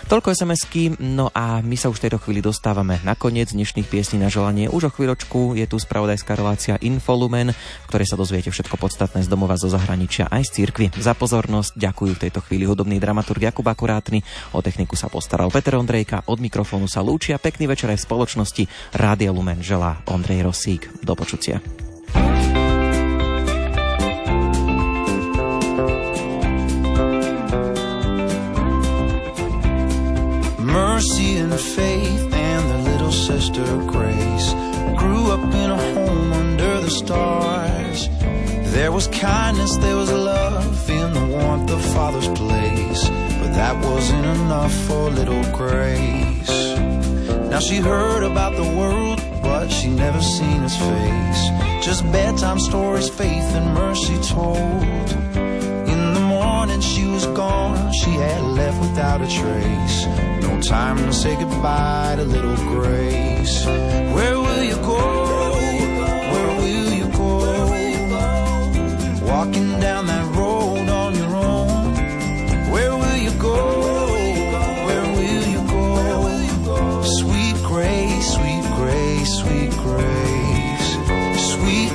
Toľko sms no a my sa už v tejto chvíli dostávame na koniec dnešných piesní na želanie. Už o chvíľočku je tu spravodajská relácia Infolumen, v ktorej sa dozviete všetko podstatné z domova zo zahraničia aj z cirkvi. Za pozornosť ďakujú v tejto chvíli hudobný dramaturg Jakub Akurátny, o techniku sa postaral Peter Ondrejka, od mikrofónu sa lúčia. Pekný večer aj v spoločnosti Rádia Lumen želá Ondrej Rosík. Do počutia. Mercy and faith and their little sister Grace grew up in a home under the stars. There was kindness, there was love in the warmth of Father's place. But that wasn't enough for little Grace. Now she heard about the world, but she never seen his face. Just bedtime stories, faith and mercy told. In the morning she was gone, she had left without a trace. No time to say goodbye to little Grace. Where will you go? Where will you go? Walking down that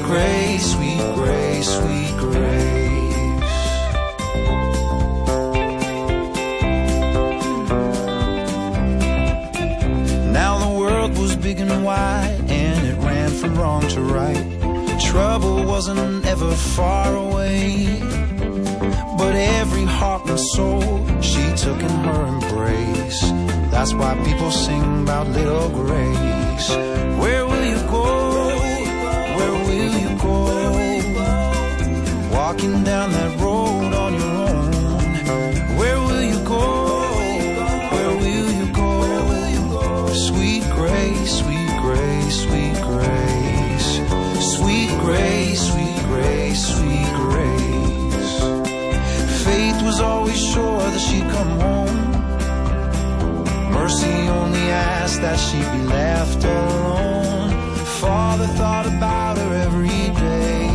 grace, sweet grace, sweet grace. Now the world was big and wide, and it ran from wrong to right. Trouble wasn't ever far away, but every heart and soul she took in her embrace. That's why people sing about little grace. Where will you go? Where will you go? Walking down that road on your own. Where will you go? Where will you go? Sweet grace, sweet grace, sweet grace. Sweet grace, sweet grace, sweet grace. Faith was always sure that she'd come home. Mercy only asked that she be left alone. Father thought about her every day.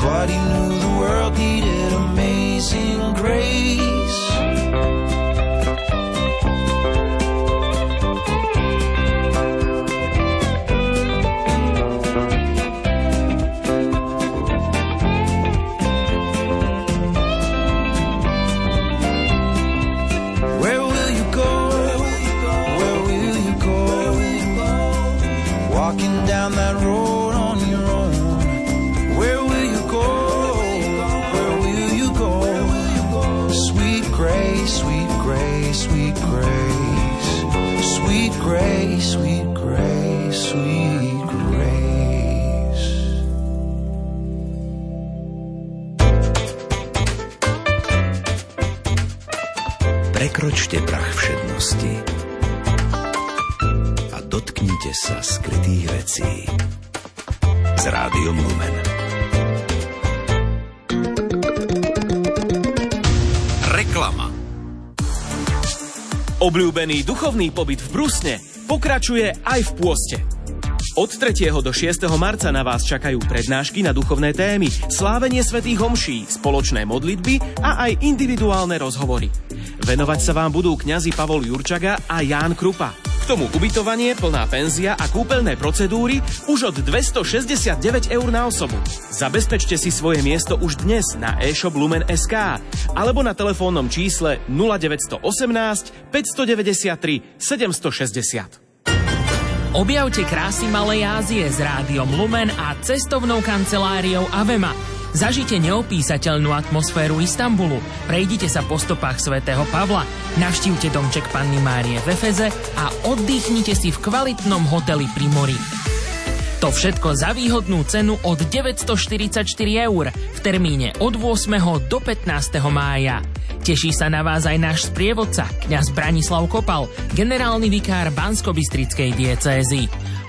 But he knew the world needed amazing grace. Duchovný pobyt v Brusne pokračuje aj v pôste. Od 3. do 6. marca na vás čakajú prednášky na duchovné témy, slávenie svätých homší, spoločné modlitby a aj individuálne rozhovory. Venovať sa vám budú kňazi Pavol Jurčaga a Ján Krupa. Tomu ubytovanie, plná penzia a kúpeľné procedúry už od 269 eur na osobu. Zabezpečte si svoje miesto už dnes na e-shop Lumen.sk alebo na telefónnom čísle 0918 593 760. Objavte krásy Malej Ázie s rádiom Lumen a cestovnou kanceláriou Avema. Zažite neopísateľnú atmosféru Istanbulu, prejdite sa po stopách svätého Pavla, navštívte domček Panny Márie v Efeze a oddychnite si v kvalitnom hoteli pri mori. To všetko za výhodnú cenu od 944 eur v termíne od 8. do 15. mája. Teší sa na vás aj náš sprievodca, kňaz Branislav Kopal, generálny vikár Bansko-Bystrickej diecézy.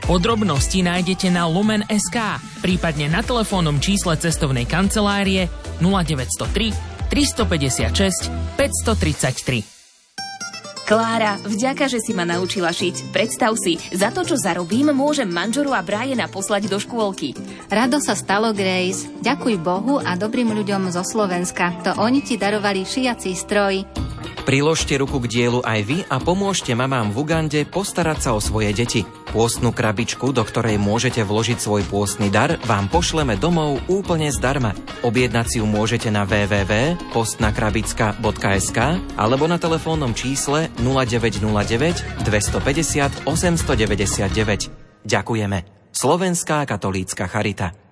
Podrobnosti nájdete na Lumen.sk, prípadne na telefónnom čísle cestovnej kancelárie 0903 356 533. Klára, vďaka, že si ma naučila šiť. Predstav si, za to, čo zarobím, môžem manžoru a Briana poslať do škôlky. Rado sa stalo, Grace. Ďakuj Bohu a dobrým ľuďom zo Slovenska. To oni ti darovali šiací stroj. Priložte ruku k dielu aj vy a pomôžte mamám v Ugande postarať sa o svoje deti. Pôstnu krabičku, do ktorej môžete vložiť svoj pôstny dar, vám pošleme domov úplne zdarma. Objednať si ju môžete na www.postnakrabicka.sk alebo na telefónnom čísle 0909 250 899. Ďakujeme. Slovenská katolícka charita.